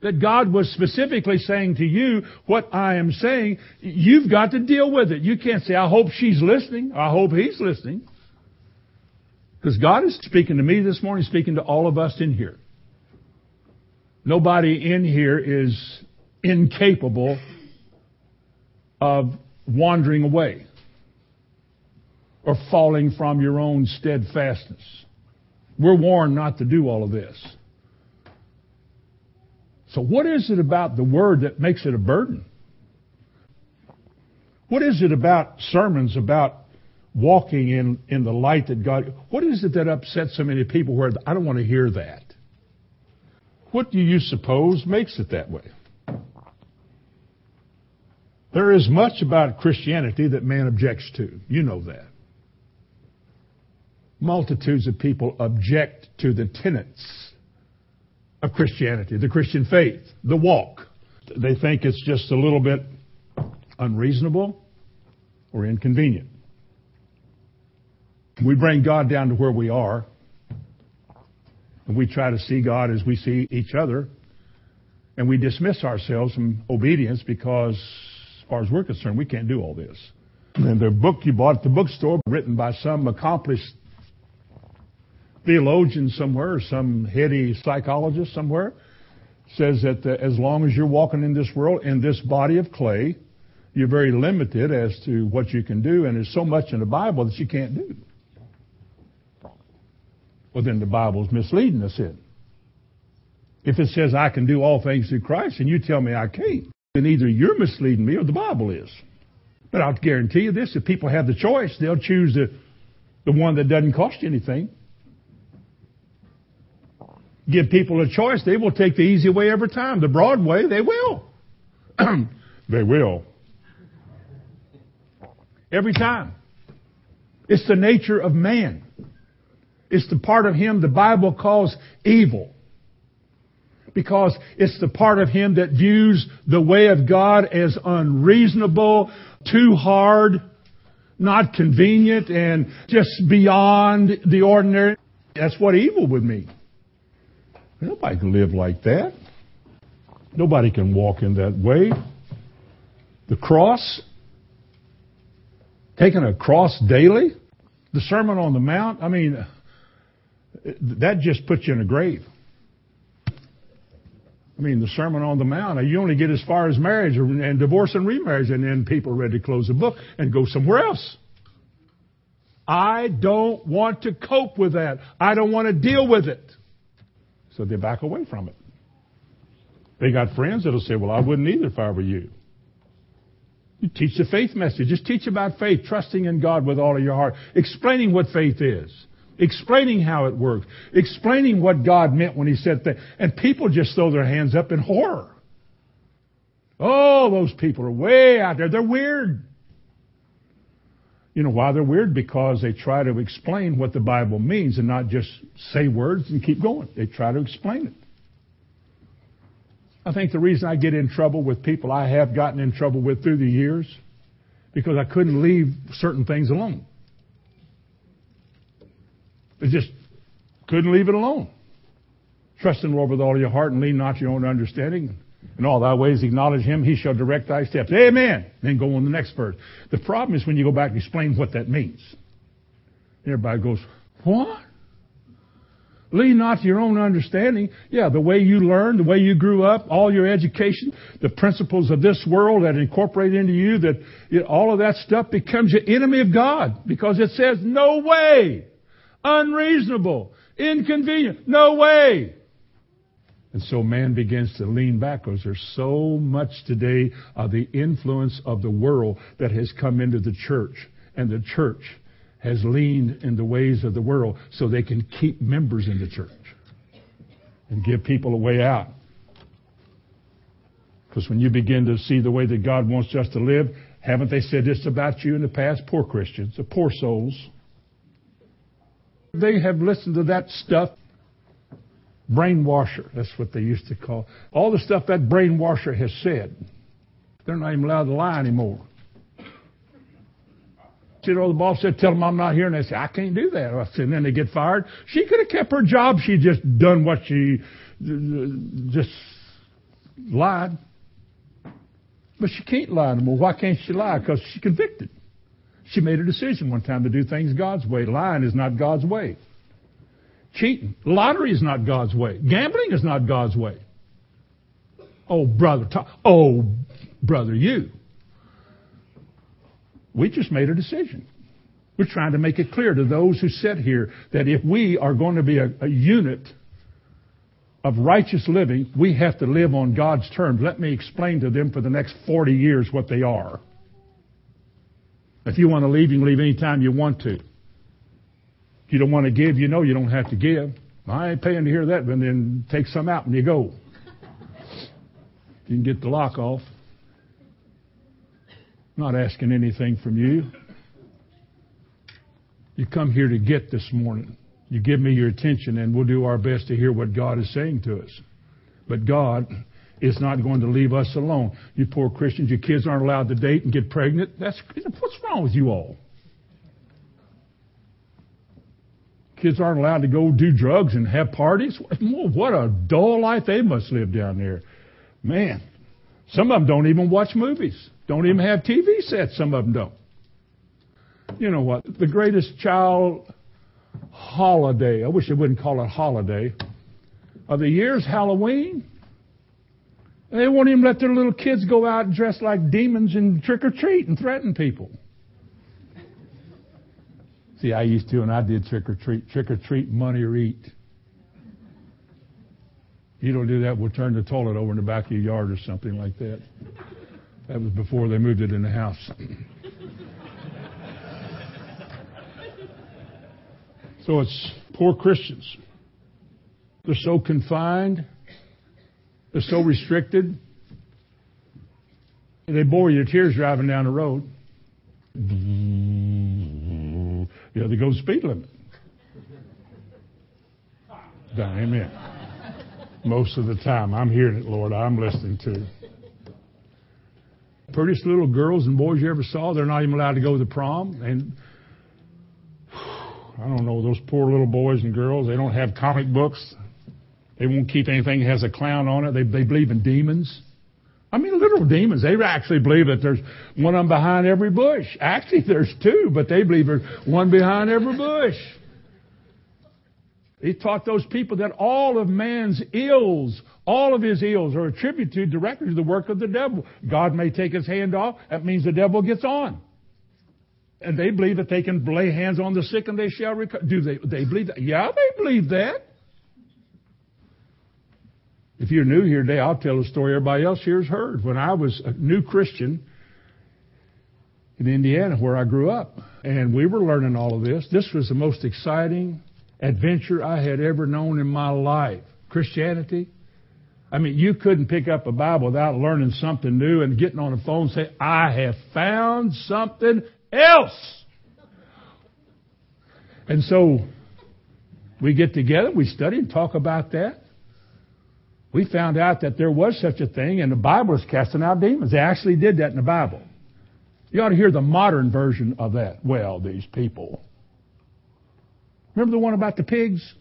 that God was specifically saying to you what I am saying, you've got to deal with it. You can't say, I hope she's listening. I hope he's listening. Because God is speaking to me this morning, speaking to all of us in here. Nobody in here is incapable of wandering away or falling from your own steadfastness. We're warned not to do all of this. So what is it about the Word that makes it a burden? What is it about sermons about walking in, in the light that God, what is it that upsets so many people where I don't want to hear that? What do you suppose makes it that way? There is much about Christianity that man objects to. You know that. Multitudes of people object to the tenets of Christianity, the Christian faith, the walk. They think it's just a little bit unreasonable or inconvenient. We bring God down to where we are, and we try to see God as we see each other, and we dismiss ourselves from obedience because, as far as we're concerned, we can't do all this. And the book you bought at the bookstore, written by some accomplished theologian somewhere, or some heady psychologist somewhere, says that uh, as long as you're walking in this world, in this body of clay, you're very limited as to what you can do, and there's so much in the Bible that you can't do. Well, then the Bible's misleading us in. If it says I can do all things through Christ, and you tell me I can't, then either you're misleading me or the Bible is. But I'll guarantee you this: if people have the choice, they'll choose the the one that doesn't cost you anything give people a choice, they will take the easy way every time. The broad way, they will. they will. Every time. It's the nature of man. It's the part of him the Bible calls evil. Because it's the part of him that views the way of God as unreasonable, too hard, not convenient, and just beyond the ordinary. That's what evil would mean. Nobody can live like that. Nobody can walk in that way. The cross, taking a cross daily, the Sermon on the Mount, I mean, that just puts you in a grave. I mean, the Sermon on the Mount, you only get as far as marriage and divorce and remarriage, and then people are ready to close the book and go somewhere else. I don't want to cope with that. I don't want to deal with it. So they back away from it. They got friends that'll say, Well, I wouldn't either if I were you. You teach the faith message. Just teach about faith, trusting in God with all of your heart, explaining what faith is, explaining how it works, explaining what God meant when He said that. And people just throw their hands up in horror. Oh, those people are way out there. They're weird. You know why they're weird? Because they try to explain what the Bible means and not just say words and keep going. They try to explain it. I think the reason I get in trouble with people I have gotten in trouble with through the years, because I couldn't leave certain things alone. Just couldn't leave it alone. Trust in the Lord with all your heart and lean not your own understanding. In all thy ways acknowledge him, he shall direct thy steps. Amen. Then go on the next verse. The problem is when you go back and explain what that means. Everybody goes, what? Lean not to your own understanding. Yeah, the way you learned, the way you grew up, all your education, the principles of this world that incorporate into you, that you know, all of that stuff becomes your enemy of God because it says, no way, unreasonable, inconvenient, no way. And so man begins to lean back because there's so much today of the influence of the world that has come into the church. And the church has leaned in the ways of the world so they can keep members in the church and give people a way out. Because when you begin to see the way that God wants us to live, haven't they said this about you in the past? Poor Christians, the poor souls. They have listened to that stuff. Brainwasher, that's what they used to call. All the stuff that brainwasher has said. They're not even allowed to lie anymore you know, the boss said, tell them I'm not here. And they say, I can't do that. I said, and then they get fired. She could have kept her job. She just done what she just lied. But she can't lie anymore. Why can't she lie? Because she's convicted. She made a decision one time to do things God's way. Lying is not God's way. Cheating. Lottery is not God's way. Gambling is not God's way. Oh, brother. Oh, brother, you. We just made a decision. We're trying to make it clear to those who sit here that if we are going to be a, a unit of righteous living, we have to live on God's terms. Let me explain to them for the next 40 years what they are. If you want to leave, you can leave anytime you want to. If you don't want to give, you know you don't have to give. I ain't paying to hear that, but then take some out and you go. You can get the lock off not asking anything from you. You come here to get this morning. You give me your attention, and we'll do our best to hear what God is saying to us. But God is not going to leave us alone. You poor Christians, your kids aren't allowed to date and get pregnant. That's what's wrong with you all? Kids aren't allowed to go do drugs and have parties. What a dull life they must live down there. Man, some of them don't even watch movies. Don't even have TV sets, some of them don't. You know what? The greatest child holiday, I wish they wouldn't call it holiday, of the year's Halloween. And they won't even let their little kids go out and dress like demons and trick or treat and threaten people. See, I used to, and I did trick or treat. Trick or treat, money or eat. You don't do that, we'll turn the toilet over in the back of your yard or something like that. That was before they moved it in the house. so it's poor Christians. They're so confined. They're so restricted. They bore your tears driving down the road. Yeah, they go speed limit. Amen. Most of the time, I'm hearing it, Lord. I'm listening to prettiest little girls and boys you ever saw. They're not even allowed to go to the prom. And I don't know, those poor little boys and girls, they don't have comic books. They won't keep anything that has a clown on it. They, they believe in demons. I mean, literal demons. They actually believe that there's one of them behind every bush. Actually, there's two, but they believe there's one behind every bush. He taught those people that all of man's ills, all of his ills are attributed directly to the work of the devil. God may take his hand off. That means the devil gets on. And they believe that they can lay hands on the sick and they shall recover. Do they, they believe that? Yeah, they believe that. If you're new here today, I'll tell a story everybody else here has heard. When I was a new Christian in Indiana, where I grew up, and we were learning all of this, this was the most exciting adventure I had ever known in my life. Christianity. I mean, you couldn't pick up a Bible without learning something new and getting on the phone and say, I have found something else. And so we get together, we study and talk about that. We found out that there was such a thing, and the Bible is casting out demons. They actually did that in the Bible. You ought to hear the modern version of that. Well, these people. Remember the one about the pigs?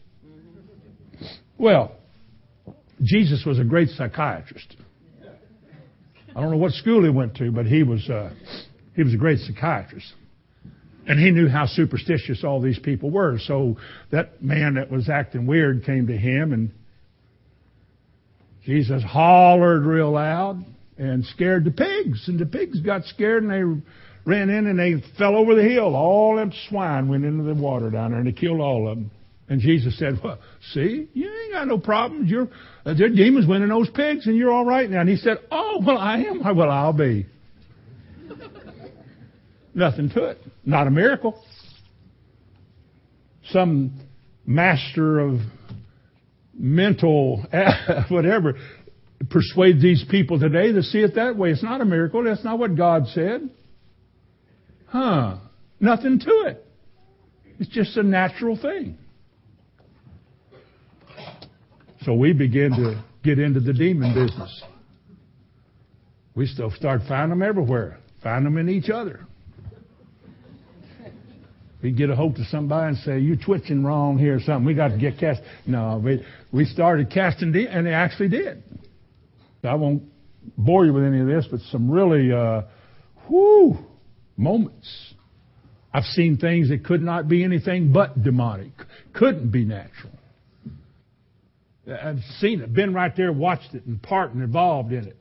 Well, Jesus was a great psychiatrist. I don't know what school he went to, but he was uh, he was a great psychiatrist, and he knew how superstitious all these people were. So that man that was acting weird came to him, and Jesus hollered real loud and scared the pigs, and the pigs got scared and they ran in and they fell over the hill. All them swine went into the water down there and they killed all of them. And Jesus said, well, see, you ain't got no problems. You're, uh, the demons went in those pigs and you're all right now. And he said, oh, well, I am. Well, I'll be. Nothing to it. Not a miracle. Some master of mental whatever persuade these people today to see it that way. It's not a miracle. That's not what God said. Huh. Nothing to it. It's just a natural thing. So we begin to get into the demon business. We still start finding them everywhere. Find them in each other. We get a hold of somebody and say, You're twitching wrong here or something. We got to get cast." No, we we started casting, de- and they actually did. I won't bore you with any of this, but some really, uh, whoo, moments. I've seen things that could not be anything but demonic, couldn't be natural. I've seen it, been right there, watched it, and part and involved in it.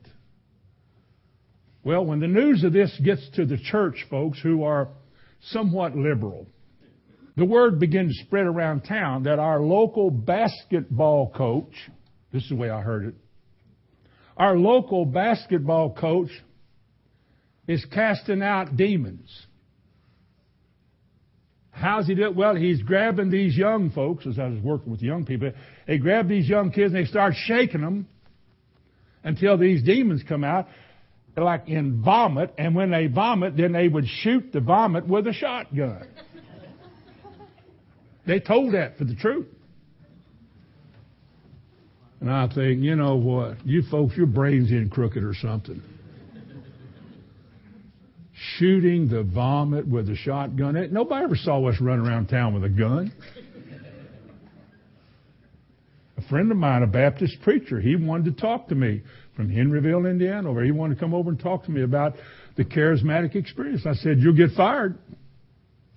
Well, when the news of this gets to the church folks who are somewhat liberal, the word began to spread around town that our local basketball coach, this is the way I heard it, our local basketball coach is casting out demons. How's he do it? Well, he's grabbing these young folks, as I was working with young people, they grab these young kids and they start shaking them until these demons come out, like in vomit, and when they vomit, then they would shoot the vomit with a shotgun. They told that for the truth. And I think, you know what? You folks, your brain's in crooked or something shooting the vomit with a shotgun. Nobody ever saw us run around town with a gun. A friend of mine, a Baptist preacher, he wanted to talk to me from Henryville, Indiana, over. He wanted to come over and talk to me about the charismatic experience. I said, "You'll get fired."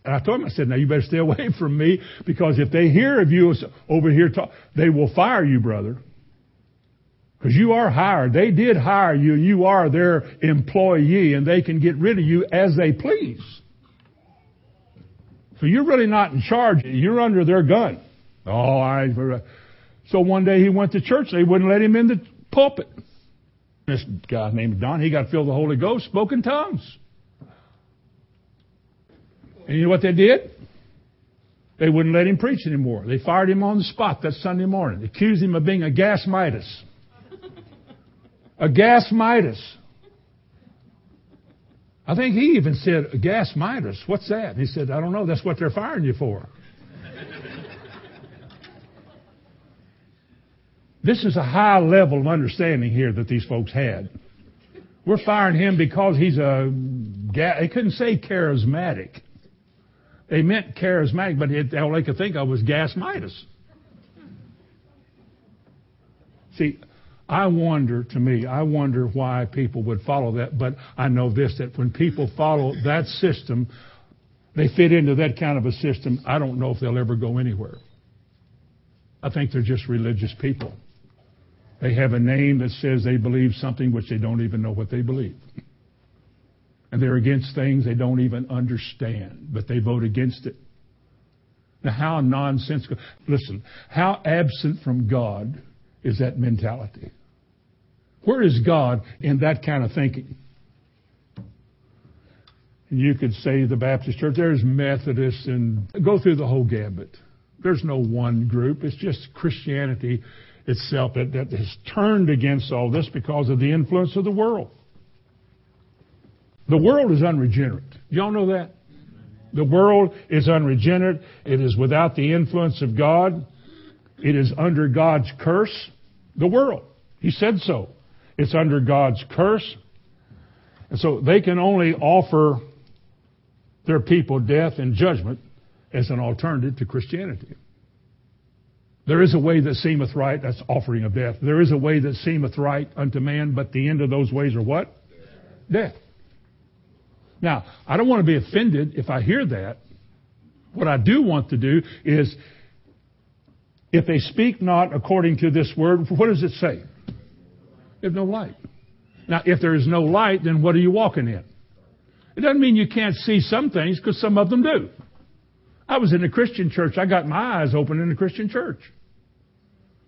And I told him, I said, "Now you better stay away from me because if they hear of you over here, talk, they will fire you, brother." Because you are hired. They did hire you. You are their employee and they can get rid of you as they please. So you're really not in charge. You're under their gun. Oh, I. So one day he went to church. They wouldn't let him in the pulpit. This guy named Don, he got filled with the Holy Ghost, spoke in tongues. And you know what they did? They wouldn't let him preach anymore. They fired him on the spot that Sunday morning. Accused him of being a gas Midas a gas Midas. I think he even said, a gas Midas, what's that? He said, I don't know, that's what they're firing you for. this is a high level of understanding here that these folks had. We're firing him because he's a, they couldn't say charismatic. They meant charismatic, but it, all they could think of was gas Midas. See, I wonder, to me, I wonder why people would follow that. But I know this, that when people follow that system, they fit into that kind of a system. I don't know if they'll ever go anywhere. I think they're just religious people. They have a name that says they believe something which they don't even know what they believe. And they're against things they don't even understand, but they vote against it. Now, how nonsensical. Listen, how absent from God is that mentality? Where is God in that kind of thinking? And you could say the Baptist church, there's Methodists and go through the whole gambit. There's no one group. It's just Christianity itself that, that has turned against all this because of the influence of the world. The world is unregenerate. Y'all know that? The world is unregenerate. It is without the influence of God. It is under God's curse. The world. He said so. It's under God's curse. And so they can only offer their people death and judgment as an alternative to Christianity. There is a way that seemeth right, that's offering of death. There is a way that seemeth right unto man, but the end of those ways are what? Death. Now, I don't want to be offended if I hear that. What I do want to do is, if they speak not according to this word, what does it say? There's no light. Now, if there is no light, then what are you walking in? It doesn't mean you can't see some things, because some of them do. I was in a Christian church. I got my eyes open in a Christian church.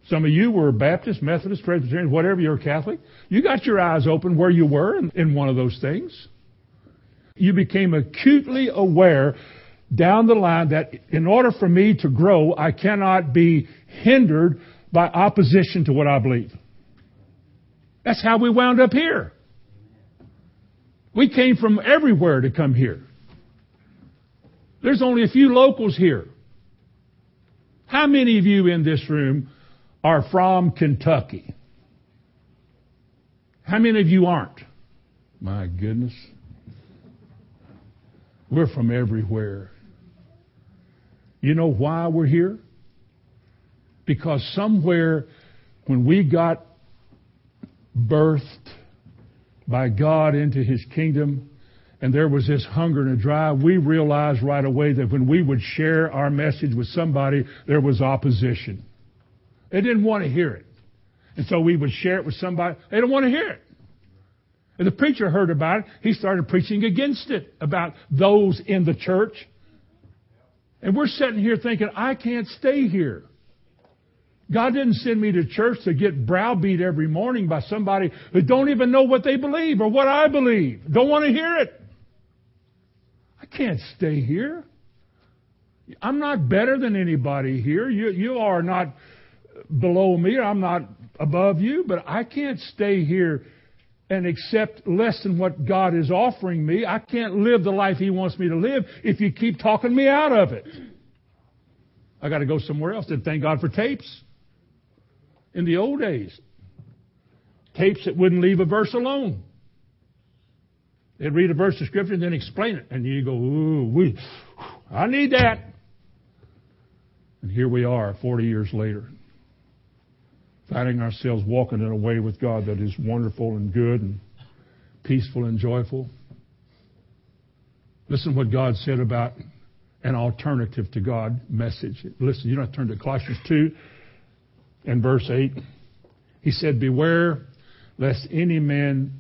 Some of you were Baptist, Methodist, Presbyterian, whatever, you're Catholic. You got your eyes open where you were in, in one of those things. You became acutely aware down the line that in order for me to grow, I cannot be hindered by opposition to what I believe. That's how we wound up here. We came from everywhere to come here. There's only a few locals here. How many of you in this room are from Kentucky? How many of you aren't? My goodness. We're from everywhere. You know why we're here? Because somewhere when we got birthed by God into His kingdom, and there was this hunger and a drive, we realized right away that when we would share our message with somebody, there was opposition. They didn't want to hear it. And so we would share it with somebody. They don't want to hear it. And the preacher heard about it. He started preaching against it, about those in the church. And we're sitting here thinking, I can't stay here. God didn't send me to church to get browbeat every morning by somebody who don't even know what they believe or what I believe. Don't want to hear it I can't stay here. I'm not better than anybody here. You, you are not below me. I'm not above you, but I can't stay here and accept less than what God is offering me. I can't live the life He wants me to live if you keep talking me out of it. I got to go somewhere else. And thank God for tapes. In the old days, tapes that wouldn't leave a verse alone. They'd read a verse of scripture and then explain it. And you go, ooh, we, I need that. And here we are 40 years later, finding ourselves walking in a way with God that is wonderful and good and peaceful and joyful. Listen to what God said about an alternative to God message. Listen, you don't turn to Colossians 2 and verse 8. He said, Beware lest any man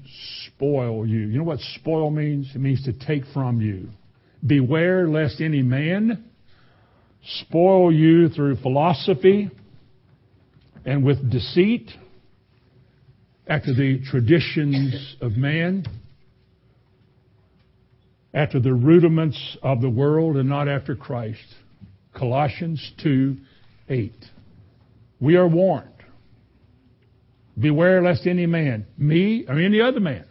spoil you. You know what spoil means? It means to take from you. Beware lest any man spoil you through philosophy and with deceit after the traditions of man, after the rudiments of the world and not after Christ. Colossians 2 8. We are warned Beware lest any man, me or any other man,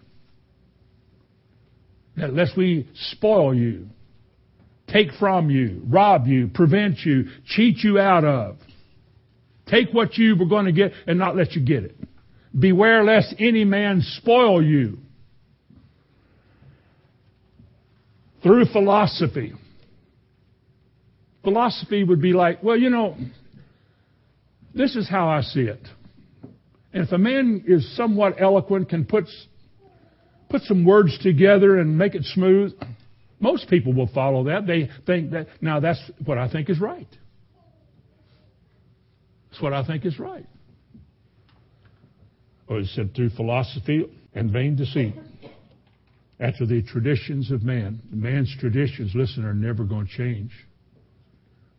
that lest we spoil you, take from you, rob you, prevent you, cheat you out of. Take what you were going to get and not let you get it. Beware lest any man spoil you through philosophy. Philosophy would be like, well, you know, this is how I see it. And if a man is somewhat eloquent, can put, put some words together and make it smooth, most people will follow that. They think that, now that's what I think is right. That's what I think is right. Oh, or it said through philosophy and vain deceit. After the traditions of man. Man's traditions, listen, are never going to change.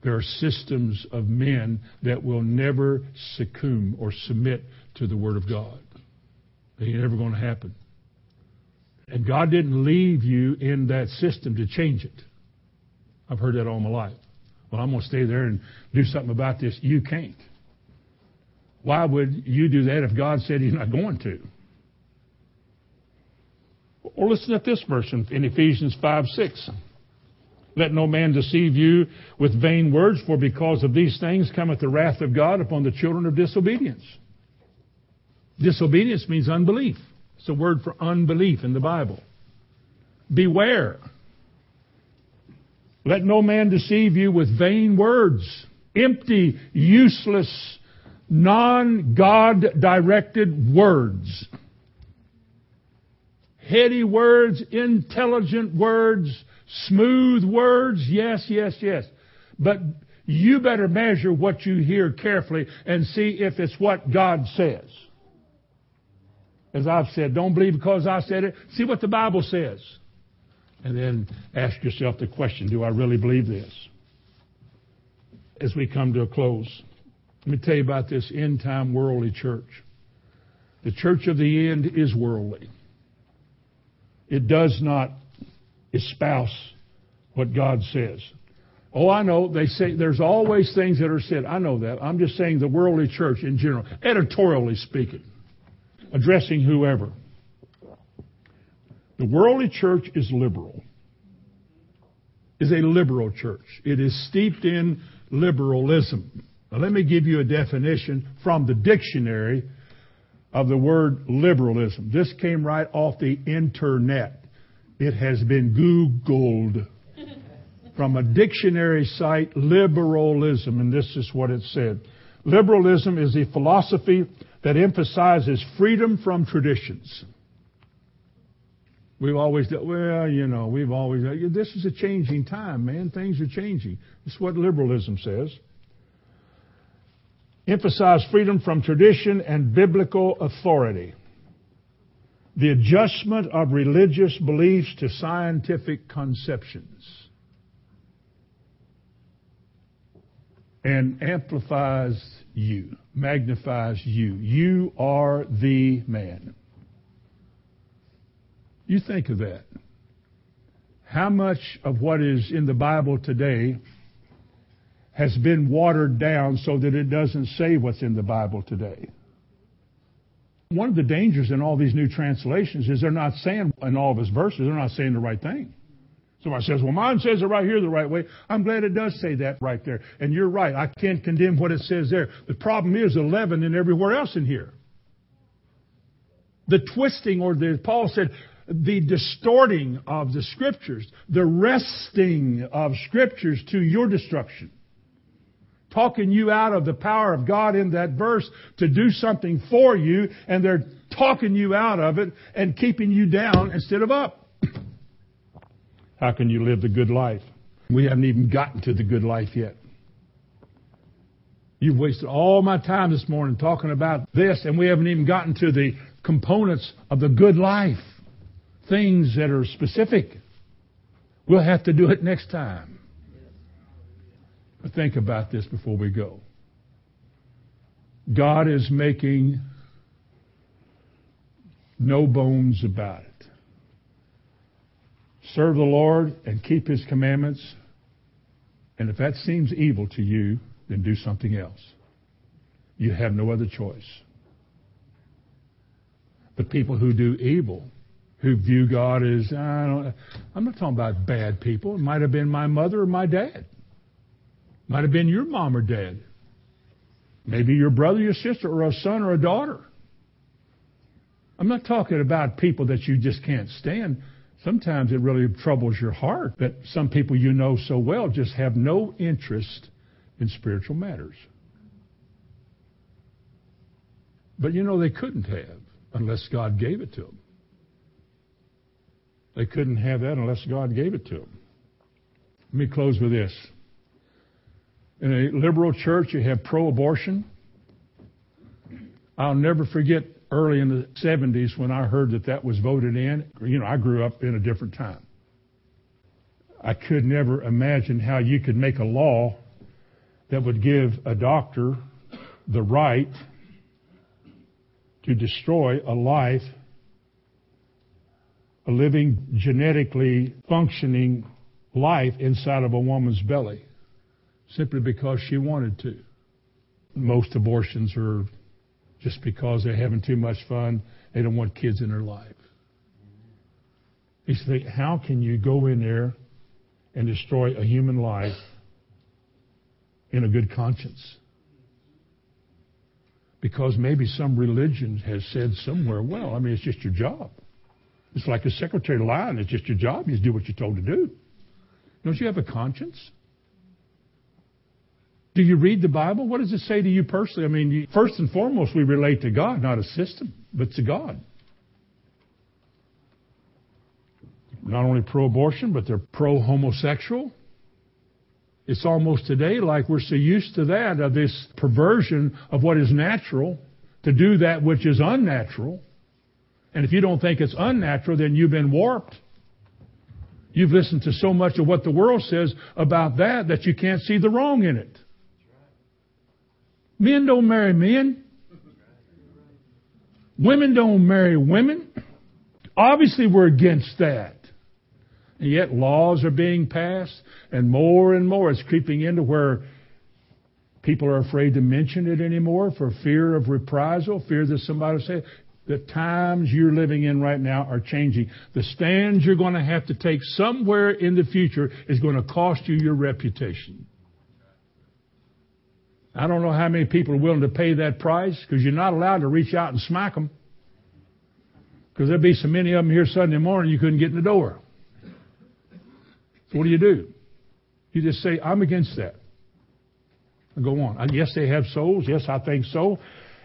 There are systems of men that will never succumb or submit to the Word of God. It ain't ever going to happen. And God didn't leave you in that system to change it. I've heard that all my life. Well, I'm going to stay there and do something about this. You can't. Why would you do that if God said He's not going to? Or listen at this verse in Ephesians 5 6. Let no man deceive you with vain words, for because of these things cometh the wrath of God upon the children of disobedience. Disobedience means unbelief. It's a word for unbelief in the Bible. Beware. Let no man deceive you with vain words, empty, useless, non God directed words. Heady words, intelligent words, smooth words, yes, yes, yes. But you better measure what you hear carefully and see if it's what God says. As I've said, don't believe because I said it. See what the Bible says. And then ask yourself the question, do I really believe this? As we come to a close, let me tell you about this end time worldly church. The church of the end is worldly. It does not espouse what God says. Oh, I know. They say there's always things that are said. I know that. I'm just saying the worldly church in general, editorially speaking, addressing whoever. The worldly church is liberal. Is a liberal church. It is steeped in liberalism. Now let me give you a definition from the dictionary of the word liberalism. This came right off the internet. It has been Googled from a dictionary site, liberalism, and this is what it said. Liberalism is a philosophy that emphasizes freedom from traditions. We've always, well, you know, we've always, this is a changing time, man. Things are changing. This is what liberalism says. Emphasize freedom from tradition and biblical authority. The adjustment of religious beliefs to scientific conceptions. and amplifies you, magnifies you. You are the man. You think of that. How much of what is in the Bible today has been watered down so that it doesn't say what's in the Bible today? One of the dangers in all these new translations is they're not saying in all of his verses, they're not saying the right thing. Somebody says, well, mine says it right here the right way. I'm glad it does say that right there. And you're right. I can't condemn what it says there. The problem is 11 and everywhere else in here. The twisting or the, Paul said, the distorting of the scriptures, the wresting of scriptures to your destruction. Talking you out of the power of God in that verse to do something for you, and they're talking you out of it and keeping you down instead of up. How can you live the good life? We haven't even gotten to the good life yet. You've wasted all my time this morning talking about this, and we haven't even gotten to the components of the good life. Things that are specific. We'll have to do it next time. Think about this before we go. God is making no bones about it. Serve the Lord and keep His commandments. And if that seems evil to you, then do something else. You have no other choice. The people who do evil, who view God as, I don't, I'm not talking about bad people. It might have been my mother or my dad. Might have been your mom or dad. Maybe your brother, your sister, or a son or a daughter. I'm not talking about people that you just can't stand. Sometimes it really troubles your heart that some people you know so well just have no interest in spiritual matters. But you know, they couldn't have unless God gave it to them. They couldn't have that unless God gave it to them. Let me close with this. In a liberal church, you have pro abortion. I'll never forget early in the 70s when I heard that that was voted in. You know, I grew up in a different time. I could never imagine how you could make a law that would give a doctor the right to destroy a life, a living, genetically functioning life inside of a woman's belly, simply because she wanted to. Most abortions are just because they're having too much fun. They don't want kids in their life. You think, how can you go in there and destroy a human life in a good conscience? Because maybe some religion has said somewhere, well, I mean, it's just your job. It's like a secretary line. It's just your job. You just do what you're told to do. Don't you have a conscience? Do you read the Bible? What does it say to you personally? I mean, first and foremost, we relate to God, not a system, but to God. Not only pro abortion, but they're pro homosexual. It's almost today like we're so used to that, of this perversion of what is natural to do that which is unnatural. And if you don't think it's unnatural, then you've been warped. You've listened to so much of what the world says about that that you can't see the wrong in it. Men don't marry men. Women don't marry women. Obviously, we're against that. And yet laws are being passed, and more and more it's creeping into where people are afraid to mention it anymore for fear of reprisal, fear that somebody will say, the times you're living in right now are changing. The stands you're going to have to take somewhere in the future is going to cost you your reputation. I don't know how many people are willing to pay that price because you're not allowed to reach out and smack them. Because there'll be so many of them here Sunday morning you couldn't get in the door. So what do you do? You just say, I'm against that. And go on. Yes, they have souls. Yes, I think so.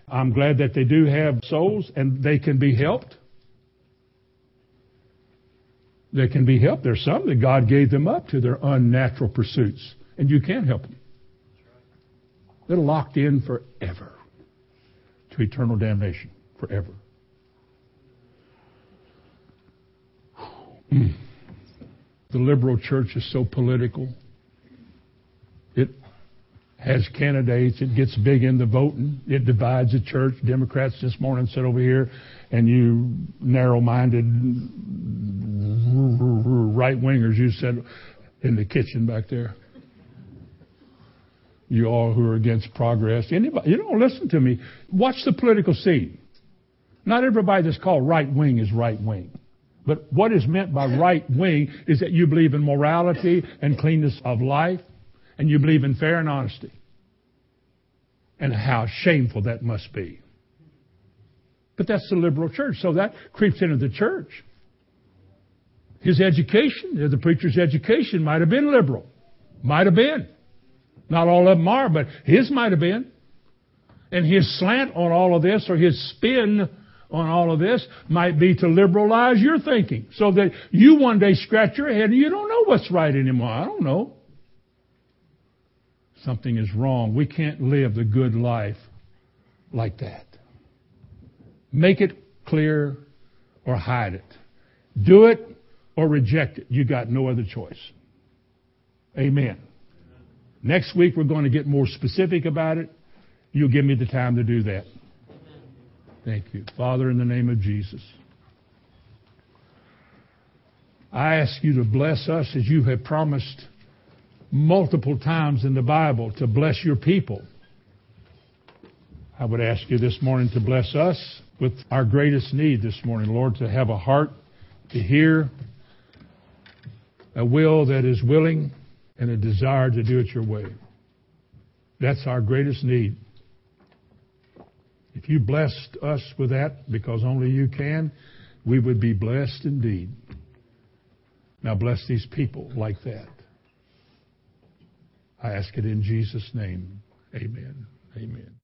I'm glad that they do have souls and they can be helped. They can be helped. There's some that God gave them up to their unnatural pursuits, and you can help them. They're locked in forever to eternal damnation. Forever. The liberal church is so political. It has candidates. It gets big in the voting. It divides the church. Democrats this morning sit over here, and you narrow-minded right wingers, you said in the kitchen back there. You all who are against progress, anybody, you don't listen to me. Watch the political scene. Not everybody that's called right wing is right wing. But what is meant by right wing is that you believe in morality and cleanness of life, and you believe in fair and honesty. And how shameful that must be. But that's the liberal church, so that creeps into the church. His education, the preacher's education might have been liberal. Might have been. Not all of them are, but his might have been. And his slant on all of this, or his spin on all of this might be to liberalize your thinking so that you one day scratch your head and you don't know what's right anymore. I don't know. Something is wrong. We can't live the good life like that. Make it clear or hide it. Do it or reject it. You got no other choice. Amen. Next week we're going to get more specific about it. You'll give me the time to do that. Thank you. Father, in the name of Jesus, I ask you to bless us as you have promised multiple times in the Bible to bless your people. I would ask you this morning to bless us with our greatest need this morning, Lord, to have a heart to hear, a will that is willing, and a desire to do it your way. That's our greatest need. If you blessed us with that, because only you can, we would be blessed indeed. Now bless these people like that. I ask it in Jesus' name. Amen. Amen.